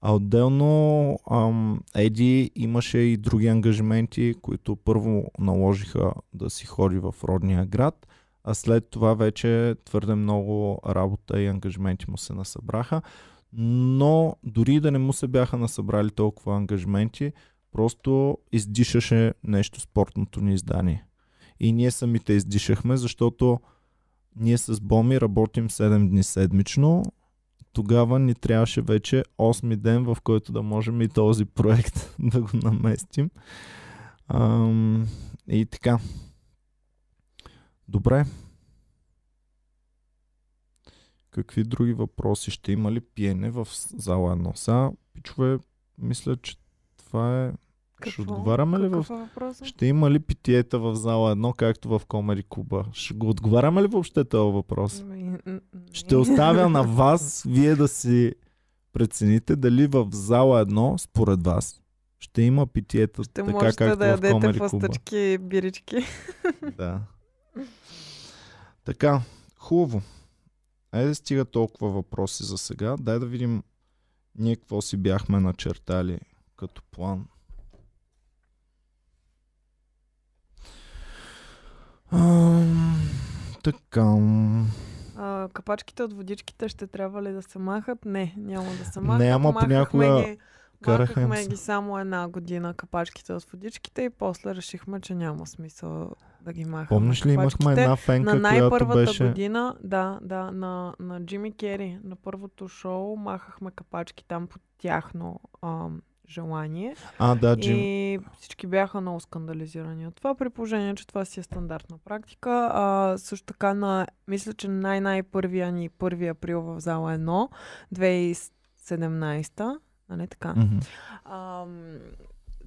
А отделно ам, Еди имаше и други ангажименти, които първо наложиха да си ходи в родния град, а след това вече твърде много работа и ангажименти му се насъбраха. Но дори да не му се бяха насъбрали толкова ангажименти, просто издишаше нещо спортното ни издание. И ние самите издишахме, защото ние с Боми работим 7 дни седмично. Тогава ни трябваше вече 8 ден, в който да можем и този проект да го наместим. Ам, и така. Добре. Какви други въпроси ще има ли пиене в зала едно? Сега, пичове, мисля, че това е... Ще отговаряме ли в е въпросът? ще има ли питиета в зала едно, както в Комери Куба? Ще го отговаряме ли въобще този въпрос? Ами, Ще оставя на вас, вие да си прецените дали в зала едно, според вас, ще има питиета Ще така, можете както да в ядете фъстъчки, бирички. Да. Така, хубаво. Айде стига толкова въпроси за сега. Дай да видим ние какво си бяхме начертали като план. Ам, така. А, капачките от водичките ще трябва ли да се махат? Не, няма да се махат. Не, ама Махахме понякога ги, махахме ги само една година капачките от водичките и после решихме, че няма смисъл да ги махаме. Помниш ли, имахме една фенка, на която най-първата беше... година, да, да, на, на Джимми Кери, на първото шоу, махахме капачки там по тяхно ам, желание. А, да, Джим. И всички бяха много скандализирани от това, при положение, че това си е стандартна практика. А, също така, на, мисля, че най-най-първия ни 1 април в зала 1, 2017, нали така? Мгм. Ам,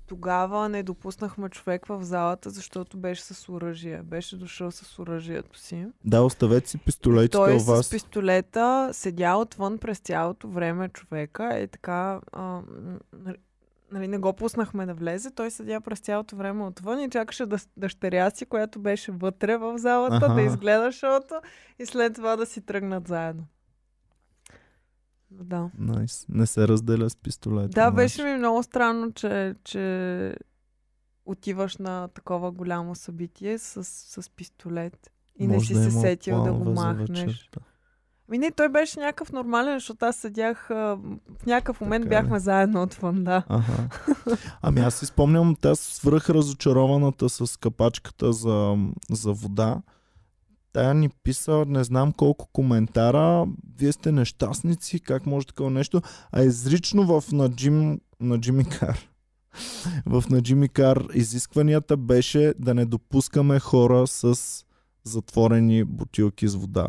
тогава не допуснахме човек в залата, защото беше с оръжие. Беше дошъл с оръжието си. Да, оставете си пистолетите Той у вас. с пистолета седя отвън през цялото време човека и така а, нали, не го пуснахме да влезе. Той седя през цялото време отвън и чакаше да, дъщеря си, която беше вътре в залата, Аха. да изгледа шоуто и след това да си тръгнат заедно. Да. Найс. Не се разделя с пистолет. Да, беше ми много странно, че, че отиваш на такова голямо събитие с, с пистолет и не си е се сетил да го махнеш. Да. Ми не, той беше някакъв нормален, защото аз седях в някакъв момент Така ли? бяхме заедно отвън, да. Ага. Ами аз си спомням, тя свръх разочарованата с капачката за, за вода. Тя ни писа не знам колко коментара. Вие сте нещастници, как може такова нещо. А изрично в на, Джим, на Джимми Кар. В на Джимми Кар изискванията беше да не допускаме хора с затворени бутилки с вода.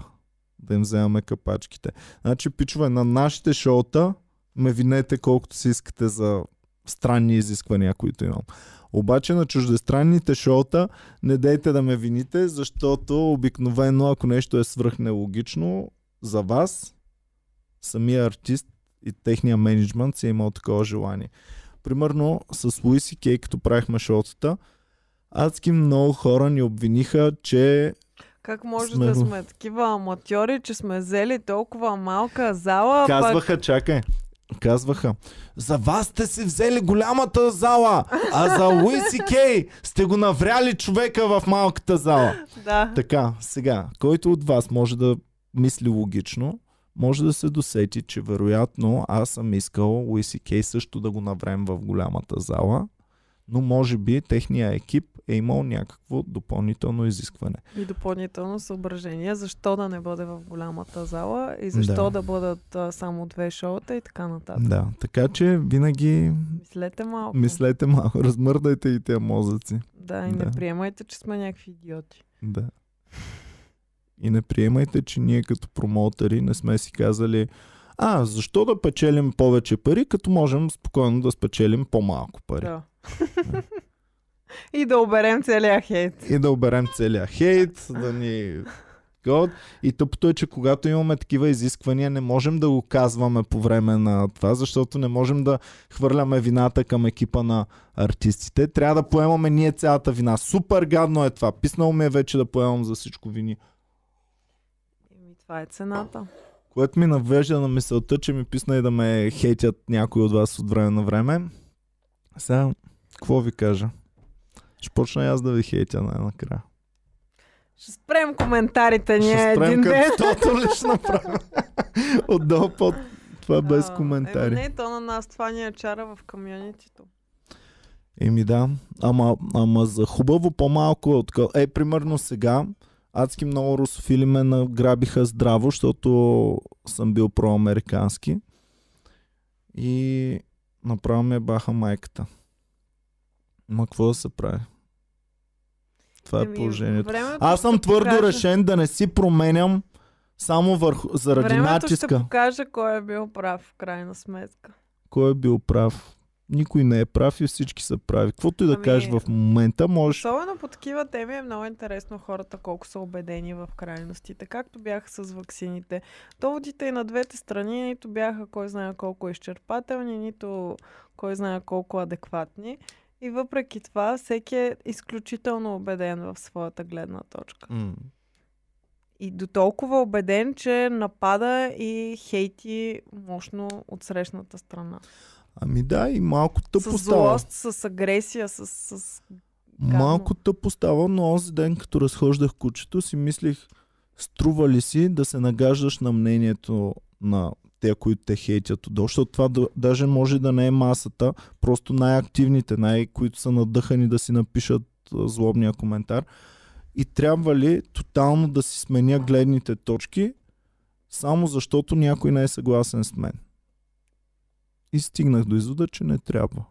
Да им вземаме капачките. Значи, пичове, на нашите шоута ме винете колкото си искате за странни изисквания, които имам. Обаче на чуждестранните шоута не дейте да ме вините, защото обикновено, ако нещо е свръх нелогично за вас, самия артист и техния менеджмент си е имал такова желание. Примерно с Луис и Кей, като правихме шоутата, адски много хора ни обвиниха, че Как може Сме да сме такива аматьори, че сме взели толкова малка зала, пък Казваха, чакай, казваха, за вас сте си взели голямата зала, а за Луис и Кей сте го навряли човека в малката зала. да. Така, сега, който от вас може да мисли логично, може да се досети, че вероятно аз съм искал Луис и Кей също да го наврем в голямата зала, но може би техния екип е имал някакво допълнително изискване. И допълнително съображение, защо да не бъде в голямата зала и защо Да. да, бъдат а, само две шоута и така нататък. Да, така че винаги Мислете малко. мислете малко, размърдайте и тези мозъци. Да, и Да. не приемайте, че сме някакви идиоти. Да. И не приемайте, че ние като промоутери не сме си казали а, защо да печелим повече пари, като можем спокойно да спечелим по-малко пари. Да. и да оберем целия хейт. И да оберем целия хейт, да ни... год. И тъпото е, че когато имаме такива изисквания, не можем да го казваме по време на това, защото не можем да хвърляме вината към екипа на артистите. Трябва да поемаме ние цялата вина. Супер гадно е това. Писнало ми е вече да поемам за всичко вини. Еми, това е цената. Което ми навежда на мисълта, че ми писна и да ме хейтят някой от вас от време на време. Сега, какво ви кажа? Ще почна и аз да ви хейтя най-накрая. Ще спрем коментарите ние Ще спрем един ден. тото ли ще направим. Отдолу под това без А, коментари. Еми, не, то на нас това ни е чара в комьюнитито. Еми да, ама, ама за хубаво по-малко от... Е, примерно сега, адски много русофили ме награбиха здраво, защото съм бил проамерикански. И направо ме баха майката. Ма какво да се прави? Това е Еми, положението. времето Аз съм твърдо покаже- решен да не си променям само върху, заради Времето натиска. ще покаже кой е бил прав в крайна сметка. Кой е бил прав? Никой не е прав и всички са прави. Каквото и да Ами, кажеш в момента, можеш... Особено по такива теми е много интересно хората колко са убедени в крайностите. Както бяха с ваксините. Доводите и на двете страни нито бяха кой знае колко изчерпателни, нито кой знае колко адекватни. И въпреки това, всеки е изключително убеден в своята гледна точка. М. И до толкова убеден, че напада и хейти мощно от срещната страна. Ами да, и малко тъпо с става. злост, с агресия, с, с Малко тъпо става, но онзи ден, като разхождах кучето, си мислих, струва ли си да се нагаждаш на мнението на те, които те хейтят отдолу, защото това да, даже може да не е масата, просто най-активните, най-които са надъхани да си напишат а, злобния коментар. И трябва ли тотално да си сменя гледните точки, само защото някой не е съгласен с мен? И стигнах до извода, че не трябва.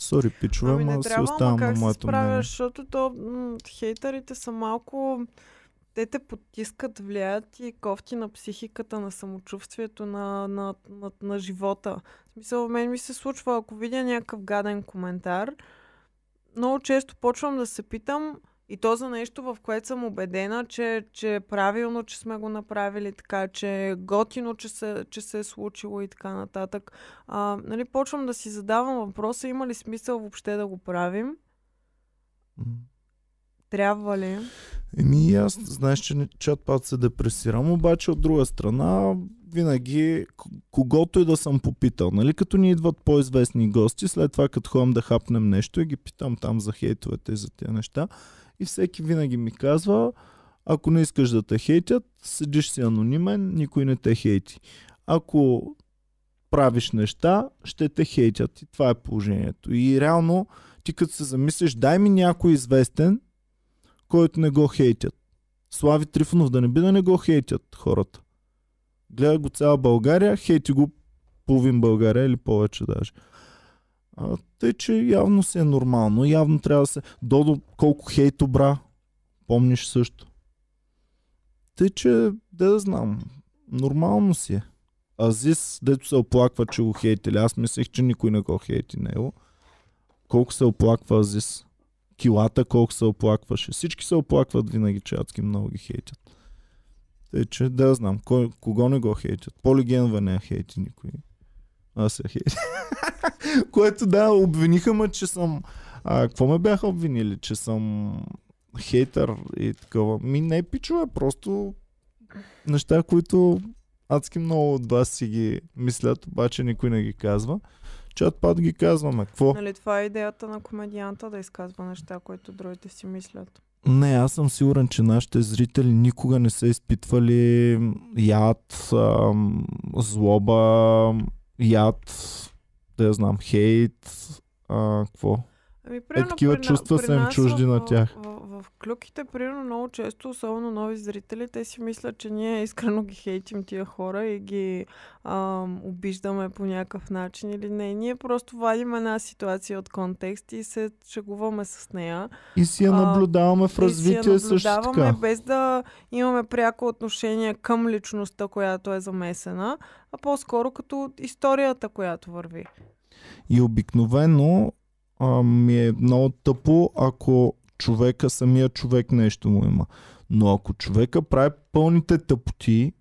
Сори, пичове, Ами не си трябва, ама оставам на как се моето справяш, мнение. защото то, м- хейтерите са малко... Те те потискат, влияят и кофти на психиката, на самочувствието, на, на, на, на живота. В смисъл, в мен ми се случва, ако видя някакъв гаден коментар, много често почвам да се питам И то за нещо, в което съм убедена, че, че е правилно, че сме го направили така, че е готино, че се, че се е случило и така нататък. А, нали, почвам да си задавам въпроса, има ли смисъл въобще да го правим? Трябва ли? Еми аз, знаеш, че чат-пат се депресирам, обаче от друга страна, винаги, когото и да съм попитал, нали, като ни идват по-известни гости, след това като ходим да хапнем нещо и ги питам там за хейтовете и за тези неща, и всеки винаги ми казва, ако не искаш да те хейтят, седиш си анонимен, никой не те хейти. Ако правиш неща, ще те хейтят. И това е положението. И реално, ти като се замислиш, дай ми някой известен, който не го хейтят. Слави Трифонов да не би да не го хейтят хората. Гледа го цяла България, хейти го половин България или повече даже. А, тъй, че явно си е нормално. Явно трябва да се... Додо колко хейт обра. Помниш също. Тъй, че да знам. Нормално си е. Азис, дето се оплаква, че го хейтили. Аз мислех, че никой не го хейти него. Колко се оплаква Азис? Килата колко се оплакваше. Всички се оплакват винаги, че адски много ги хейтят. Тъй, че да знам. Кой, кого не го хейтят? Полигенва не хейти никой. Аз се хейти. Което да, обвиниха ме, че съм... А, какво ме бяха обвинили? Че съм хейтър и такова. Ми не пичове, просто неща, които адски много от вас си ги мислят, обаче никой не ги казва. Чат пат ги казваме. Какво? Нали, това е идеята на комедианта да изказва неща, които другите си мислят. Не, аз съм сигурен, че нашите зрители никога не са изпитвали яд, ам, злоба, яд, да я знам, хейт, а, какво? Ами, Е, примерно, такива при, чувства при са им чужди в, на тях. В, в, в клюките, примерно, много често, особено нови зрители, те си мислят, че ние искрено ги хейтим тия хора и ги ам, обиждаме по някакъв начин или не. Ние просто вадим една ситуация от контекст и се шегуваме с нея. И си я а, наблюдаваме в и си я развитие също наблюдаваме, така. без да имаме пряко отношение към личността, която е замесена, а по-скоро като историята, която върви. И обикновено а, ми е много тъпо, ако човека, самия човек нещо му има. Но ако човека прави пълните тъпоти,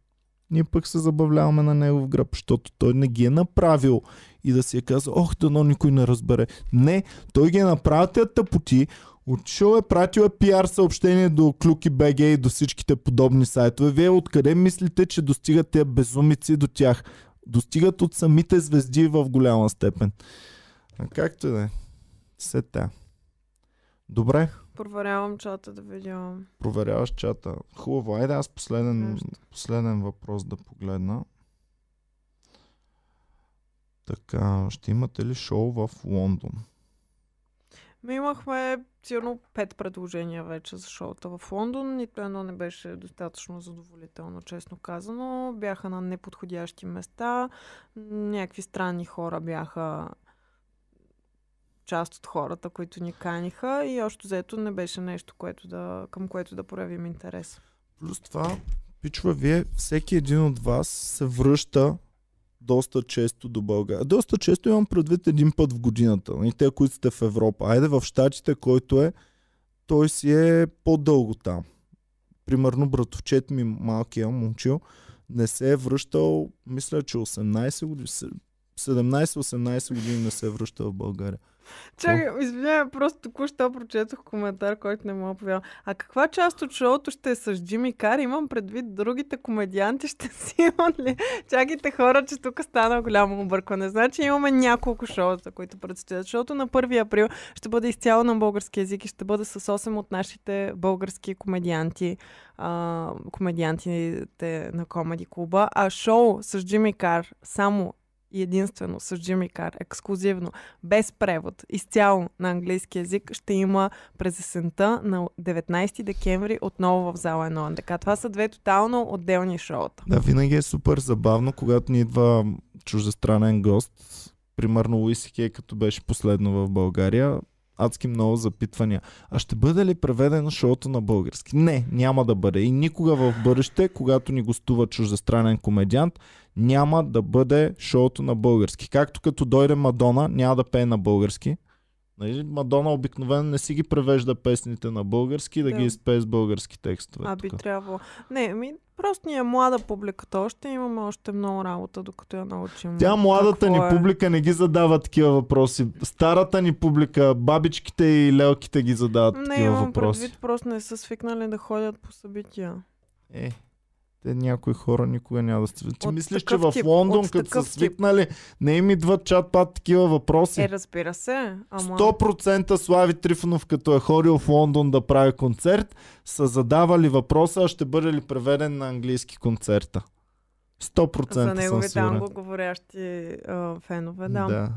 ние пък се забавляваме на негов гръб, защото той не ги е направил и да си е казал, ох, дано никой не разбере. Не, той ги е направил тези тъпоти, отишъл е, пратил е пиар съобщение до Клюки БГ и до всичките подобни сайтове. Вие откъде мислите, че достигат тези безумици до тях? Достигат от самите звезди в голяма степен. А както да е. Сета. Добре, Проверявам чата да видя. проверяваш чата. Хубаво, айде аз последен, Нещо. последен въпрос да погледна. Така, ще имате ли шоу в Лондон? Ми имахме сигурно пет предложения вече за шоута в Лондон. Нито едно не беше достатъчно задоволително, честно казано. Бяха на неподходящи места. Някакви странни хора бяха част от хората, които ни каниха и още взето не беше нещо, което да, към което да проявим интерес. Плюс това, пичува, вие, всеки един от вас се връща доста често до България. Доста често имам предвид един път в годината. И те, които сте в Европа. Айде в Штатите, който е, той си е по-дълго там. Примерно братовчет ми, малкия момчил, не се е връщал, мисля, че 18 години, 17-18 години не се е връщал в България. Чакай, извинявай, просто току-що прочетох коментар, който не мога повярвам. А каква част от шоуто ще е с Джимми Кар? Имам предвид другите комедианти ще си имат ли? Чакайте хора, че тук стана голямо объркване. Значи имаме няколко шоута, които предстоят. Шоуто на 1 април ще бъде изцяло на български язик и ще бъде с 8 от нашите български комедианти, а, комедиантите на Комеди клуба. А шоу с Джимми Кар само и единствено с Джимми Кар, ексклюзивно, без превод, изцяло на английски язик, ще има през есента на 19 декември отново в зала 1 НДК. Това са две тотално отделни шоута. Да, винаги е супер забавно, когато ни идва чуждестранен гост. Примерно Луиси Кей, като беше последно в България. Адски много запитвания. А ще бъде ли преведено шоуто на български? Не, няма да бъде. И никога в бъдеще, когато ни гостува чуждестранен комедиант, няма да бъде шоуто на български. Както като дойде Мадона, няма да пее на български. Нали, Мадона обикновено не си ги превежда песните на български, да, Да. ги изпее с български текстове. А би тук. трябвало. Не, ми, просто ни е млада публиката още, имаме още много работа, докато я научим. Тя младата ни е. публика не ги задава такива въпроси. Старата ни публика, бабичките и лелките ги задават Не, такива имам въпроси. предвид, просто не са свикнали да ходят по събития. Е, те някои хора никога няма да се... Ти От мислиш, че в Лондон, като са тип. свикнали, не им идват чат-пат такива въпроси? Е, разбира се. Ама... 100% Слави Трифонов, като е ходил в Лондон да прави концерт, са задавали въпроса, а ще бъде ли преведен на английски концерта. 100% За неговите англоговорящи а, фенове, да. да.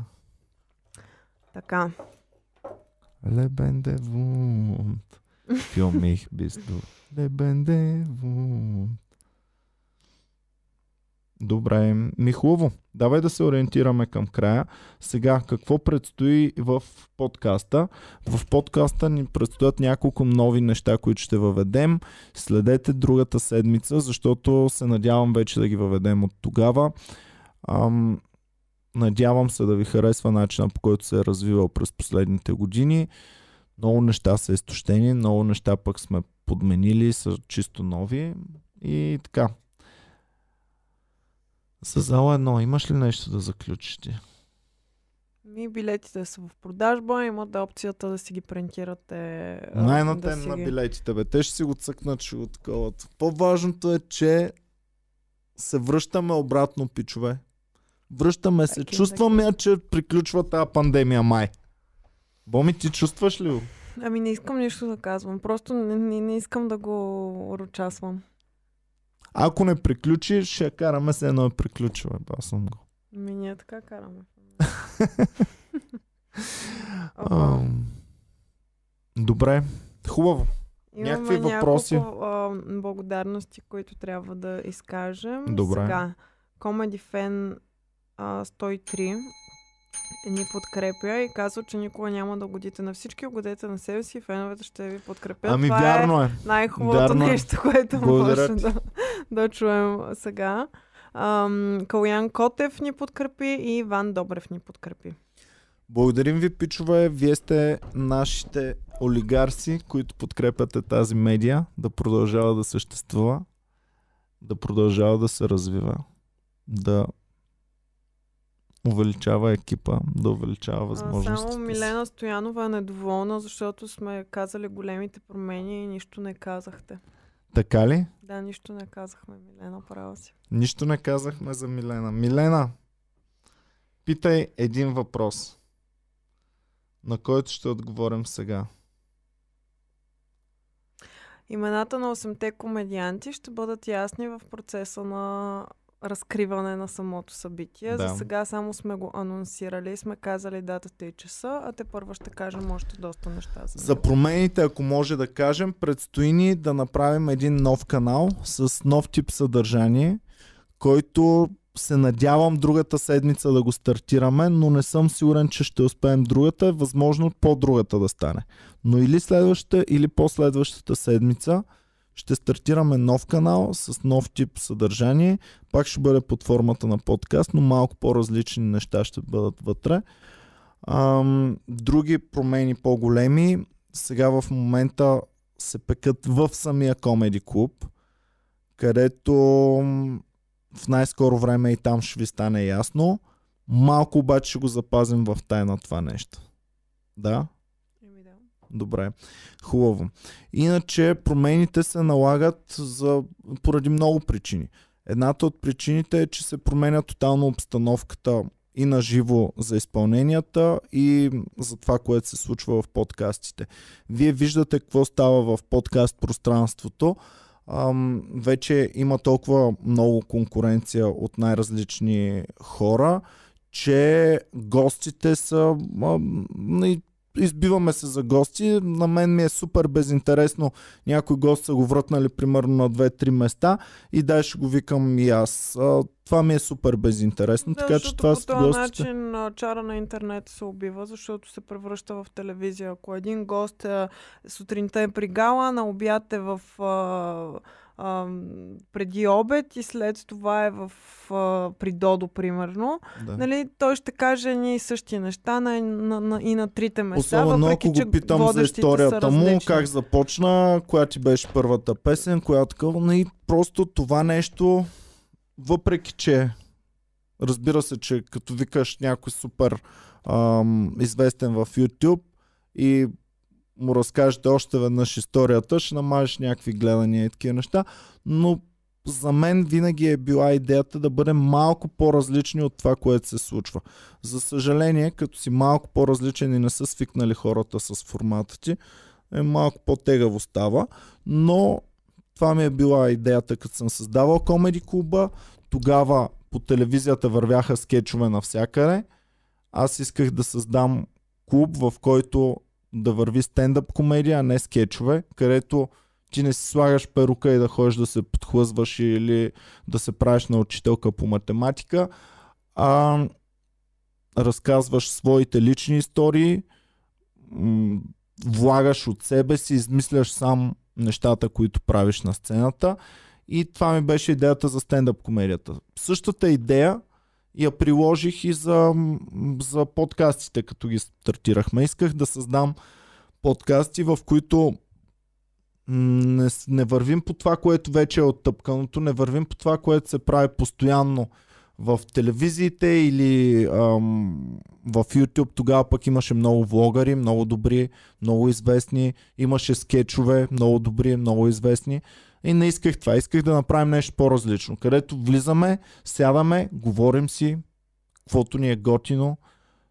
Така. Лебенде вунд. Bist du. Лебенде вунд. Добре, ми хубаво. Давай да се ориентираме към края. Сега, какво предстои в подкаста? В подкаста ни предстоят няколко нови неща, които ще въведем. Следете другата седмица, защото се надявам вече да ги въведем от тогава. Ам, надявам се да ви харесва начина по който се е развивал през последните години. Много неща са изтощени, много неща пък сме подменили, са чисто нови и така. За зала едно, имаш ли нещо да заключиш ти? Ми билетите са в продажба, имате опцията да си ги принтирате. а, Най-на да на ги- билетите, бе. Те ще си го цъкнат, ще го такова. По-важното е, че се връщаме обратно, пичове. Връщаме се. Така, Чувстваме, я, че приключва тази пандемия май. Боми, ти чувстваш ли го? Ами не искам нищо да казвам. Просто не, не, не искам да го урочасвам. Ако не приключи, ще я караме се едно приключва. Бе, аз съм го. Ми ние така караме. Ам, Добре. Хубаво. Имаме някакви въпроси? Няколко, а, благодарности, които трябва да изкажем. Добре. Сега, Comedy Fan а, 103 ни подкрепя и казва, че никога няма да годите на всички, угодете на себе си и феновете ще ви подкрепят. Ами Това вярно е. е най-хубавото Вярно е. нещо, което Благодаря може да, да чуем сега. Ам, Калян Котев ни подкрепи и Иван Добрев ни подкрепи. Благодарим ви, пичове. Вие сте нашите олигарси, които подкрепяте тази медия да продължава да съществува, да продължава да се развива, да увеличава екипа, да увеличава възможностите. Само. Милена Стоянова е недоволна, защото сме казали големите промени и нищо не казахте. Така ли? Да, нищо не казахме, Милена, права си. Нищо не казахме за Милена. Милена, питай един въпрос, на който ще отговорим сега. Имената на 8-те комедианти ще бъдат ясни в процеса на разкриване на самото събитие. Да. За сега само сме го анонсирали сме казали датата и часа, а те първо ще кажем още доста неща. За, За промените, ако може да кажем, предстои ни да направим един нов канал с нов тип съдържание, който се надявам другата седмица да го стартираме, но не съм сигурен, че ще успеем другата. Възможно по-другата да стане. Но или следващата, или последващата седмица ще стартираме нов канал с нов тип съдържание. Пак ще бъде под формата на подкаст, но малко по-различни неща ще бъдат вътре. Ам, други промени по-големи сега в момента се пекат в самия комеди клуб, където в най-скоро време и там ще ви стане ясно. Малко обаче ще го запазим в тайна това нещо. Да? Добре. Хубаво. Иначе промените се налагат за, поради много причини. Едната от причините е, че се променя тотално обстановката и на живо за изпълненията и за това, което се случва в подкастите. Вие виждате какво става в подкаст пространството. Ам, вече има толкова много конкуренция от най-различни хора, че гостите са ам, избиваме се за гости. На мен ми е супер безинтересно. Някой гост са го вратнали примерно на 2-3 места и дай ще го викам и аз. А, това ми е супер безинтересно, Да, така че това по този гостите. начин чара на интернет се убива, защото се превръща в телевизия. Ако един гост а, сутринта е при гала, на обяд е в а, а, преди обед и след това е в а, при Додо, примерно, Да. нали, той ще каже едни и същи неща на, на, на, и на трите места, Особено ако го питам за историята му, как започна, коя ти беше първата песен, коя такова. Но и просто това нещо, въпреки че, разбира се, че като викаш някой супер ам, известен в YouTube и му разкажете още веднъж историята, ще намажеш някакви гледания и такива неща, но за мен винаги е била идеята да бъдем малко по-различни от това, което се случва. За съжаление, като си малко по-различен и не са свикнали хората с формата ти, е малко по-тегаво става, но това ми е била идеята, като съм създавал комеди клуба. Тогава по телевизията вървяха скетчове навсякъде. Аз исках да създам клуб, в който да върви стендъп комедия, а не скетчове, където ти не си слагаш перука и да ходиш да се подхлъзваш или да се правиш на учителка по математика, а разказваш своите лични истории, влагаш от себе си, измисляш сам нещата, които правиш на сцената. И това ми беше идеята за стендъп комедията. Същата идея я приложих и за, за подкастите, като ги стартирахме. Исках да създам подкасти, в които не, не вървим по това, което вече е оттъпканото, не вървим по това, което се прави постоянно в телевизиите или ам, в YouTube. Тогава пък имаше много влогари, много добри, много известни. Имаше скетчове, много добри, много известни. И не исках това. Исках да направим нещо по-различно. Където влизаме, сядаме, говорим си, каквото ни е готино,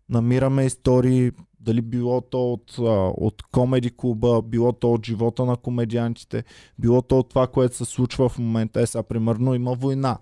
намираме истории, дали било то от, от комеди клуба, било то от живота на комедиантите, било то от това, което се случва в момента. Е, сега, примерно, има война.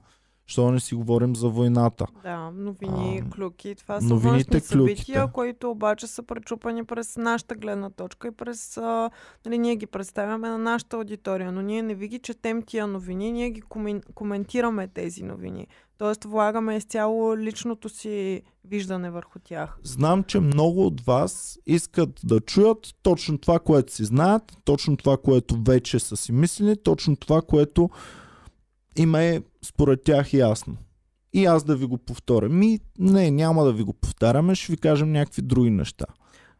Що не си говорим за войната? Да, новини, А, клюки. Това са новините, външни събития, клюките. които обаче са пречупани през нашата гледна точка и през... А, нали, ние ги представяме на нашата аудитория, но ние не ви ги четем тия новини, ние ги комен, коментираме тези новини. Тоест влагаме изцяло личното си виждане върху тях. Знам, че много от вас искат да чуят точно това, което си знаят, точно това, което вече са си мислили, точно това, което им е според тях ясно. И аз да ви го повторя. Ми, не, няма да ви го повтаряме, ще ви кажем някакви други неща.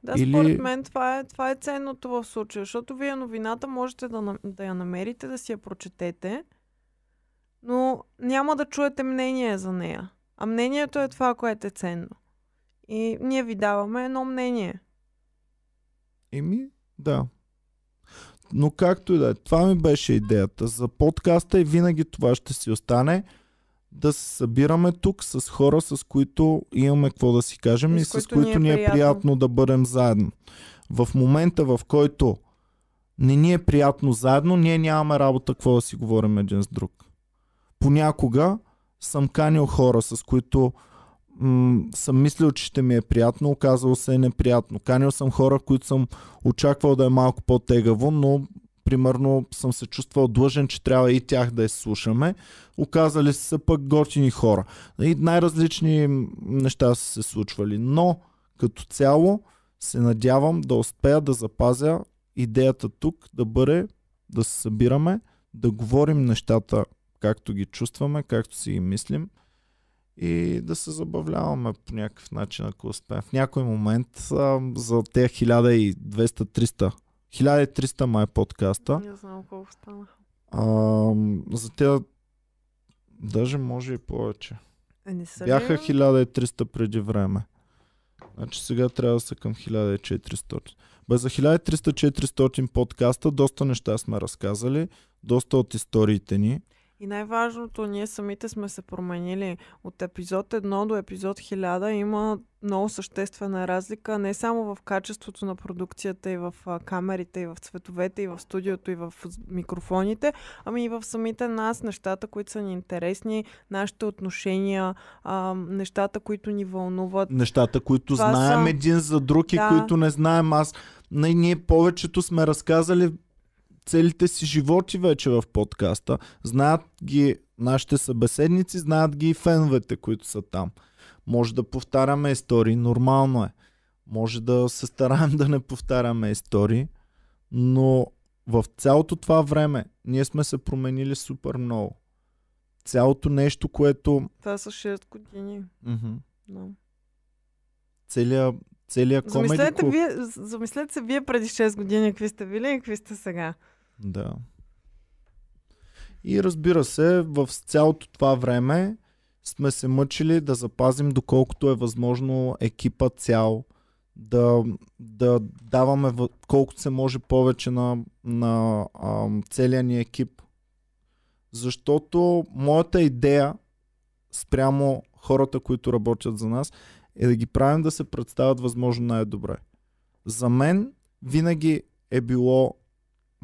Да, Или- според мен това е, това е ценното в случая, защото вие новината можете да, да я намерите, да си я прочетете, но няма да чуете мнение за нея. А мнението е това, което е ценно. И ние ви даваме едно мнение. Еми, да. Но както и да е, това ми беше идеята за подкаста и винаги това ще си остане да се събираме тук с хора, с които имаме какво да си кажем И и, с които които ни е приятно. приятно да бъдем заедно. В момента, в който не ни е приятно заедно, ние нямаме работа какво да си говорим един с друг. Понякога съм канил хора, с които м- съм мислил, че ще ми е приятно, оказало се е неприятно. Канил съм хора, които съм очаквал да е малко по-тегаво, но примерно съм се чувствал длъжен, че трябва и тях да изслушаме. Оказали са пък готини хора. И най-различни неща са се случвали. Но като цяло се надявам да успея да запазя идеята тук да бъде да се събираме, да говорим нещата както ги чувстваме, както си ги мислим и да се забавляваме по някакъв начин, ако успеем. В някой момент а, за тези 1200-300 1300 май подкаста. Не знам колко станаха. За тези даже може и повече. Е, не са Бяха ли? 1300 преди време. Значи сега трябва да са към 1400. Бе, за 1300-400 подкаста доста неща сме разказали, доста от историите ни. И най-важното, ние самите сме се променили. От епизод 1 до епизод 1000 има много съществена разлика, не само в качеството на продукцията и в камерите, и в цветовете, и в студиото, и в микрофоните, ами и в самите нас, нещата, които са ни интересни, нашите отношения, а, нещата, които ни вълнуват. Нещата, които Това знаем са- един за друг и Да. които не знаем. Аз, ние повечето сме разказали целите си животи вече в подкаста. Знаят ги нашите събеседници, знаят ги и феновете, които са там. Може да повтаряме истории, нормално е. Може да се стараем да не повтаряме истории, но в цялото това време ние сме се променили супер много. Цялото нещо, което... Това са 6 години. Мгм. Да. Целият целият комеди Замислете, вие, замислете се вие преди 6 години какви сте били и какви сте сега. Да. И разбира се, в цялото това време сме се мъчили да запазим доколкото е възможно екипа цял, да, да даваме колкото се може повече на, на ам, целия ни екип. Защото моята идея спрямо хората, които работят за нас, е да ги правим да се представят възможно най-добре. За мен винаги е било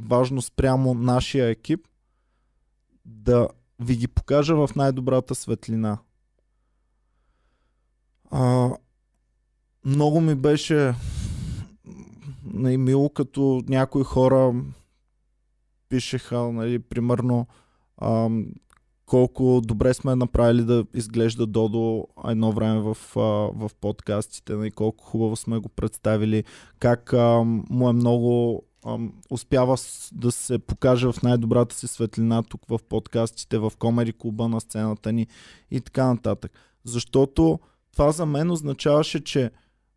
важно спрямо нашия екип да ви ги покажа в най-добрата светлина. А, много ми беше най-мило, като някои хора пишеха, нали, примерно, ам, колко добре сме направили да изглежда Додо едно време в, а, в подкастите, нали, колко хубаво сме го представили, как ам, му е много успява да се покаже в най-добрата си светлина тук в подкастите, в комери клуба на сцената ни и така нататък. Защото това за мен означаваше, че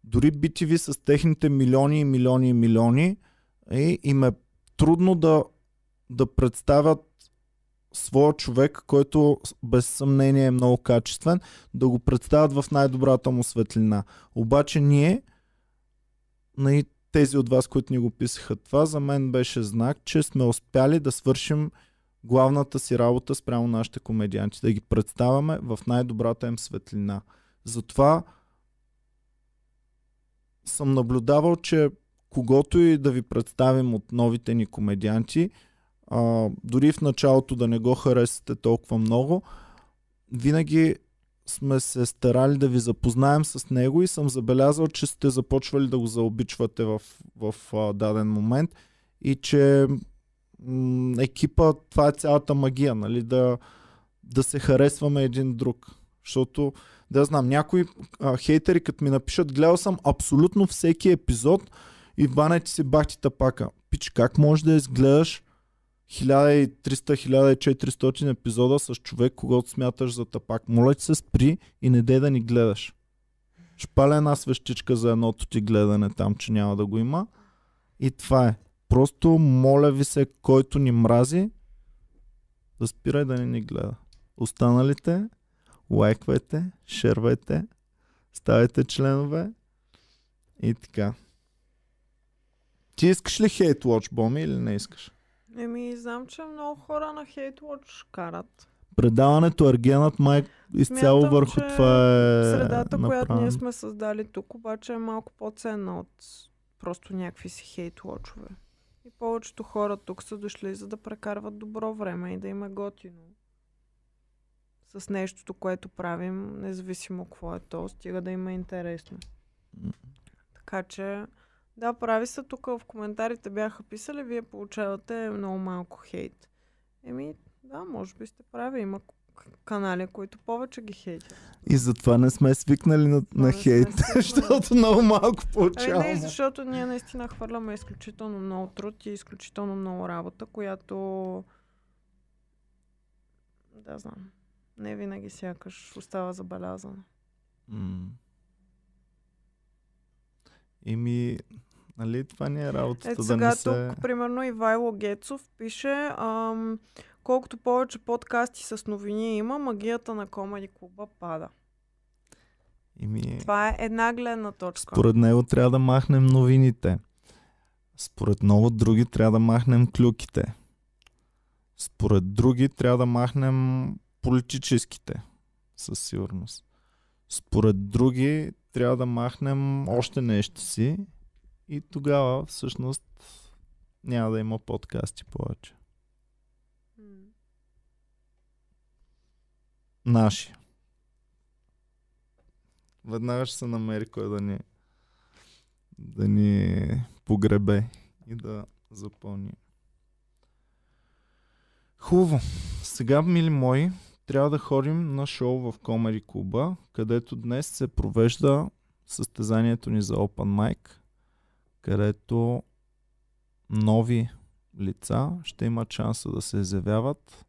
дори BTV с техните милиони и милиони и милиони е, им е трудно да, да представят своя човек, който без съмнение е много качествен, да го представят в най-добрата му светлина. Обаче ние, нали, тези от вас, които ни го писаха това, за мен беше знак, че сме успяли да свършим главната си работа спрямо нашите комедианти, да ги представяме в най-добрата им светлина. Затова съм наблюдавал, че когото и да ви представим от новите ни комедианти, а, дори в началото да не го харесате толкова много, винаги сме се старали да ви запознаем с него и съм забелязал, че сте започвали да го заобичвате в, в а, даден момент и че м- екипа, това е цялата магия, нали, да, да се харесваме един друг. Защото, да знам, някои а, хейтери, като ми напишат, гледал съм абсолютно всеки епизод и бане ти си бахти тапака. Пич, как можеш да изгледаш 1300-1400 епизода с човек, когато смяташ за тапак? Моля ти се спри и не дей да ни гледаш. Шпаля една свещичка за едното ти гледане там, че няма да го има. И това е. Просто моля ви се, който ни мрази, да спирай да не ни гледа. Останалите, лайквайте, шервайте, ставайте членове и така. Ти искаш ли хейт watch, Боми, или не искаш? Еми, знам, че много хора на Hate карат. Предаването Аргенът май изцяло Смятам, върху че това е Средата, която направено. ние сме създали тук, обаче е малко по-ценна от просто някакви си хейт-лочове. И повечето хора тук са дошли за да прекарват добро време и да им е готино. С нещото, което правим, независимо какво е то, стига да им е интересно. Така че, да, прави се тук в коментарите бяха писали, вие получавате много малко хейт. Еми, да, може би сте прави. Има канали, които повече ги хейтят. И затова не сме свикнали на, на хейт, защото много малко Ами получаваме. не, защото ние наистина хвърляме изключително много труд и изключително много работа, която да знам, не винаги сякаш остава забелязана. М. Еми, нали това ни е работата Ето да сега не се... тук, примерно, Ивайло Гецов пише ам, колкото повече подкасти с новини има, магията на Комеди Клуба пада. Еми, Това е една гледна точка. според него трябва да махнем новините. Според много други трябва да махнем клюките. Според други трябва да махнем политическите. Със сигурност. Според други трябва да махнем още нещо си и тогава всъщност няма да има подкасти повече. Наши. Веднага ще се намери кой да ни да ни погребе и да запълни. Хубаво. Сега, мили мои, трябва да ходим на шоу в Комери Клуба, където днес се провежда състезанието ни за Open Mic, където нови лица ще имат шанса да се изявяват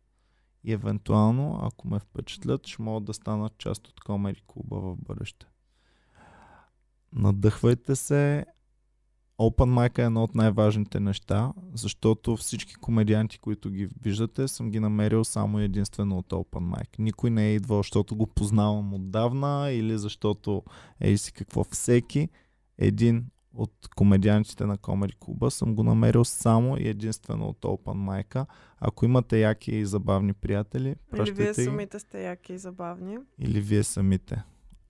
и евентуално, ако ме впечатлят, ще могат да станат част от Комери Клуба в бъдеще. Надъхвайте се, Open Mic е едно от най-важните неща, защото всички комедианти, които ги виждате, съм ги намерил само единствено от Open Mic. Никой не е идвал, защото го познавам отдавна или защото е си какво. Всеки един от комедиантите на Комери Клуба съм го намерил само и единствено от Open Mic. Ако имате яки и забавни приятели, Или вие самите сте яки и забавни. Или вие самите.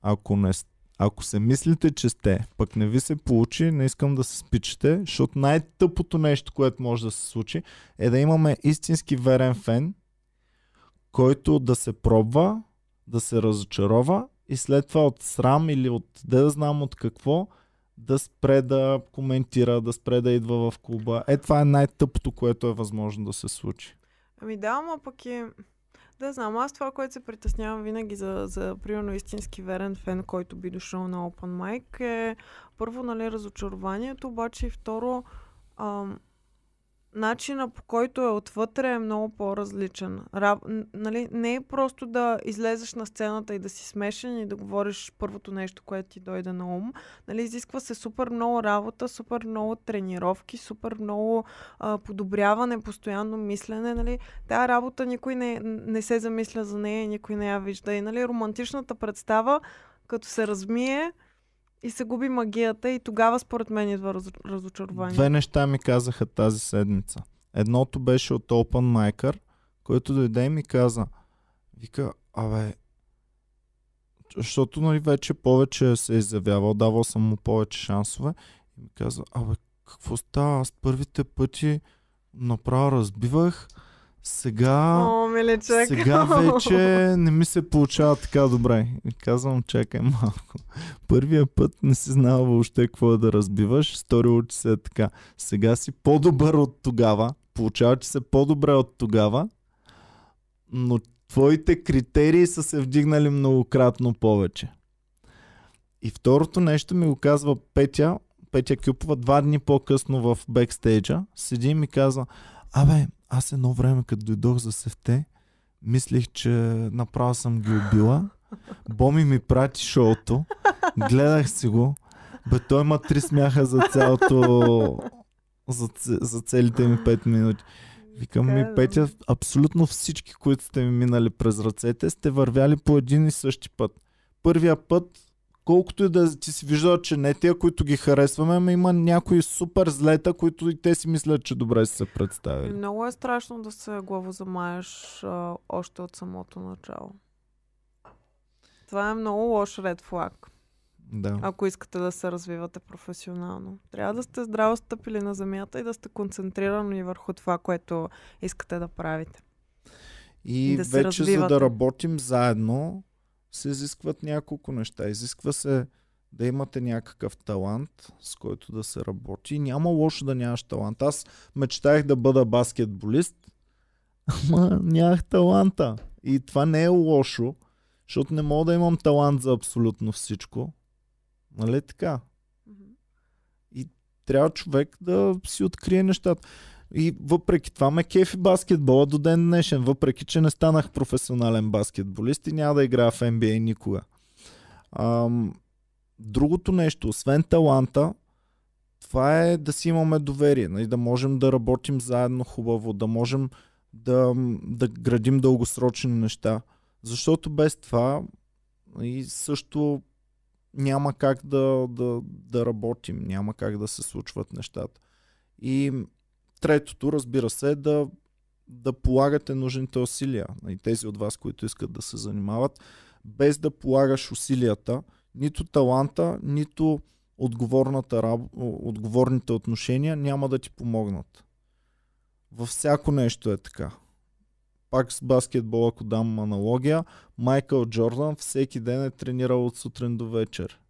Ако не сте ако се мислите, че сте, пък не ви се получи, не искам да се спичате, защото най-тъпото нещо, което може да се случи, е да имаме истински верен фен, който да се пробва, да се разочарова и след това от срам или от да знам от какво, да спре да коментира, да спре да идва в клуба. Е, това е най-тъпото, което е възможно да се случи. Ами да, ама пък и... Да, знам, аз това, което се притеснявам винаги за, за примерно истински верен фен, който би дошъл на Open Mic е първо, нали, разочарованието, обаче и второ, ам, начина по който е отвътре е много по-различен. Раб, нали, не е просто да излезеш на сцената и да си смешен и да говориш първото нещо, което ти дойде на ум. Нали, изисква се супер много работа, супер много тренировки, супер много а, подобряване, постоянно мислене. Нали. Тая работа никой не, не се замисля за нея, никой не я вижда. И нали, романтичната представа, като се размие, и се губи магията и тогава според мен идва раз, разочарование. Две неща ми казаха тази седмица. Едното беше от Open Micer, който дойде и ми каза, вика, абе, защото нали, вече повече се е изявявал, давал съм му повече шансове и ми каза, абе, какво става? Аз първите пъти направо разбивах, сега, О, миличък. сега вече не ми се получава така добре. Казвам, чакай малко. Първия път не си знал въобще какво е да разбиваш, сторило че се е така. Сега си по-добър от тогава, получава, че се по-добре от тогава, но твоите критерии са се вдигнали многократно повече. И второто нещо ми го казва Петя, Петя Кюпова, два дни по-късно в бекстейджа, седи и ми казва, абе, аз едно време, като дойдох за сефте, мислих, че направо съм ги убила. Боми ми прати шоуто, гледах си го. Бе, той има три смяха за цялото... За, за целите ми 5 минути. Викам ми, Петя, абсолютно всички, които сте ми минали през ръцете, сте вървяли по един и същи път. Първия път колкото и да ти си виждал, че не тия, които ги харесваме, ама има някои супер злета, които и те си мислят, че добре са се представили. Много е страшно да се главозамаеш а, още от самото начало. Това е много лош ред флаг. Да. Ако искате да се развивате професионално. Трябва да сте здраво стъпили на земята и да сте концентрирани върху това, което искате да правите. И, и да вече за да работим заедно, се изискват няколко неща. Изисква се да имате някакъв талант, с който да се работи. Няма лошо да нямаш талант. Аз мечтаях да бъда баскетболист, ама нямах таланта. И това не е лошо, защото не мога да имам талант за абсолютно всичко. Нали така? И трябва човек да си открие нещата. И въпреки това ме кефи баскетбола до ден днешен, въпреки че не станах професионален баскетболист и няма да играя в NBA никога. Ам, другото нещо, освен таланта, това е да си имаме доверие, нали, да можем да работим заедно хубаво, да можем да, да градим дългосрочни неща. Защото без това и също няма как да, да, да работим, няма как да се случват нещата. И Третото, разбира се, е да, да полагате нужните усилия. И тези от вас, които искат да се занимават, без да полагаш усилията, нито таланта, нито отговорната раб... отговорните отношения няма да ти помогнат. Във всяко нещо е така. Пак с баскетбол, ако дам аналогия, Майкъл Джордан всеки ден е тренирал от сутрин до вечер.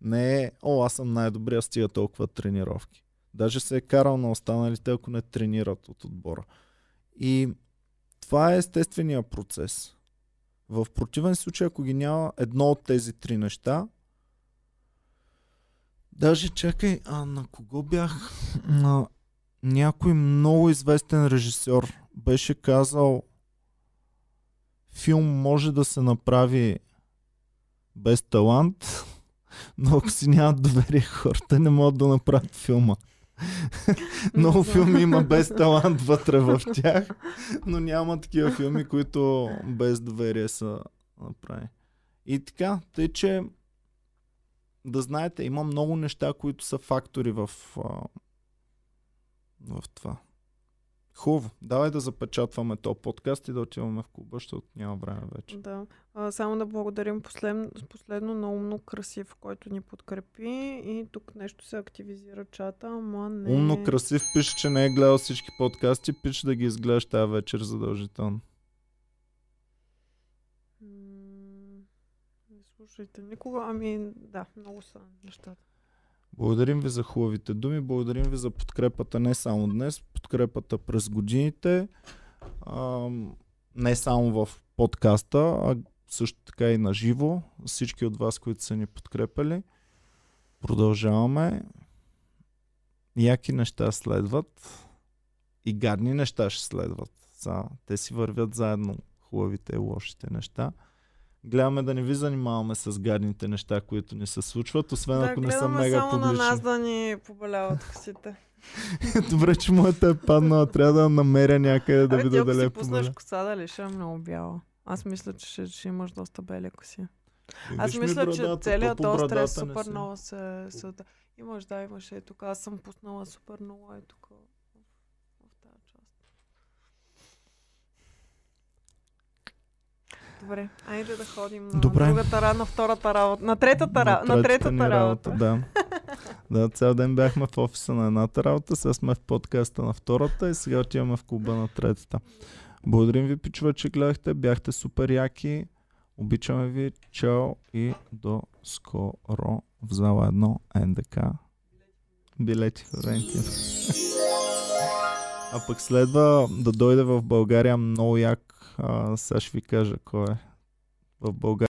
Не е, о, аз съм най-добрия, стига толкова тренировки. Даже се е карал на останалите, ако не тренират от отбора. И Това е естествения процес. В противен случай, ако ги няма едно от тези три неща, даже чакай, а на кого бях? На някой много известен режисьор беше казал филм може да се направи без талант, но ако си нямат доверие хората, не могат да направят филма. Много филми има без талант вътре в тях, но няма такива филми, които без доверие са направени. И така, тъй че да знаете, има много неща, които са фактори в, в това. Хубаво. Давай да запечатваме този подкаст и да отиваме в клуба, защото няма време вече. Да. А, само да благодарим послед, последно на умно красив, който ни подкрепи и тук нещо се активизира чата, ама не... Умно красив пише, че не е гледал всички подкасти, пише да ги изгледаш тази вечер задължително. Не слушайте никога, ами да, много са нещата. Благодарим ви за хубавите думи, благодарим ви за подкрепата не само днес, подкрепата през годините, а, не само в подкаста, а също така и на живо. Всички от вас, които са ни подкрепили. Продължаваме. Яки неща следват и гадни неща ще следват. те си вървят заедно хубавите и лошите неща гледаме да не ви занимаваме с гадните неща, които ни се случват, освен да, ако не са мега само публични. на нас да ни побаляват косите. Добре, че моята е паднала. Трябва да намеря някъде да Абе, ви ти, даде ако си пуснеш коса, дали ще е много бяла. Аз мисля, че ще, ще имаш доста бели коси. Аз мисля, че целият този стрес супер много се, се... Имаш, да, имаш. Е тук. Аз съм пуснала супер много е тук. Добре, айде да ходим на Добре. другата, на втората работа, на третата, на, на третата работа. работа. Да. да, цял ден бяхме в офиса на едната работа, сега сме в подкаста на втората и сега отиваме в клуба на третата. Благодарим ви, пичува, че гледахте, бяхте супер яки. Обичаме ви, чао и до скоро в зала 1 НДК. Билети в А пък следва да дойде в България много як а, сега ще ви кажа кой е в България.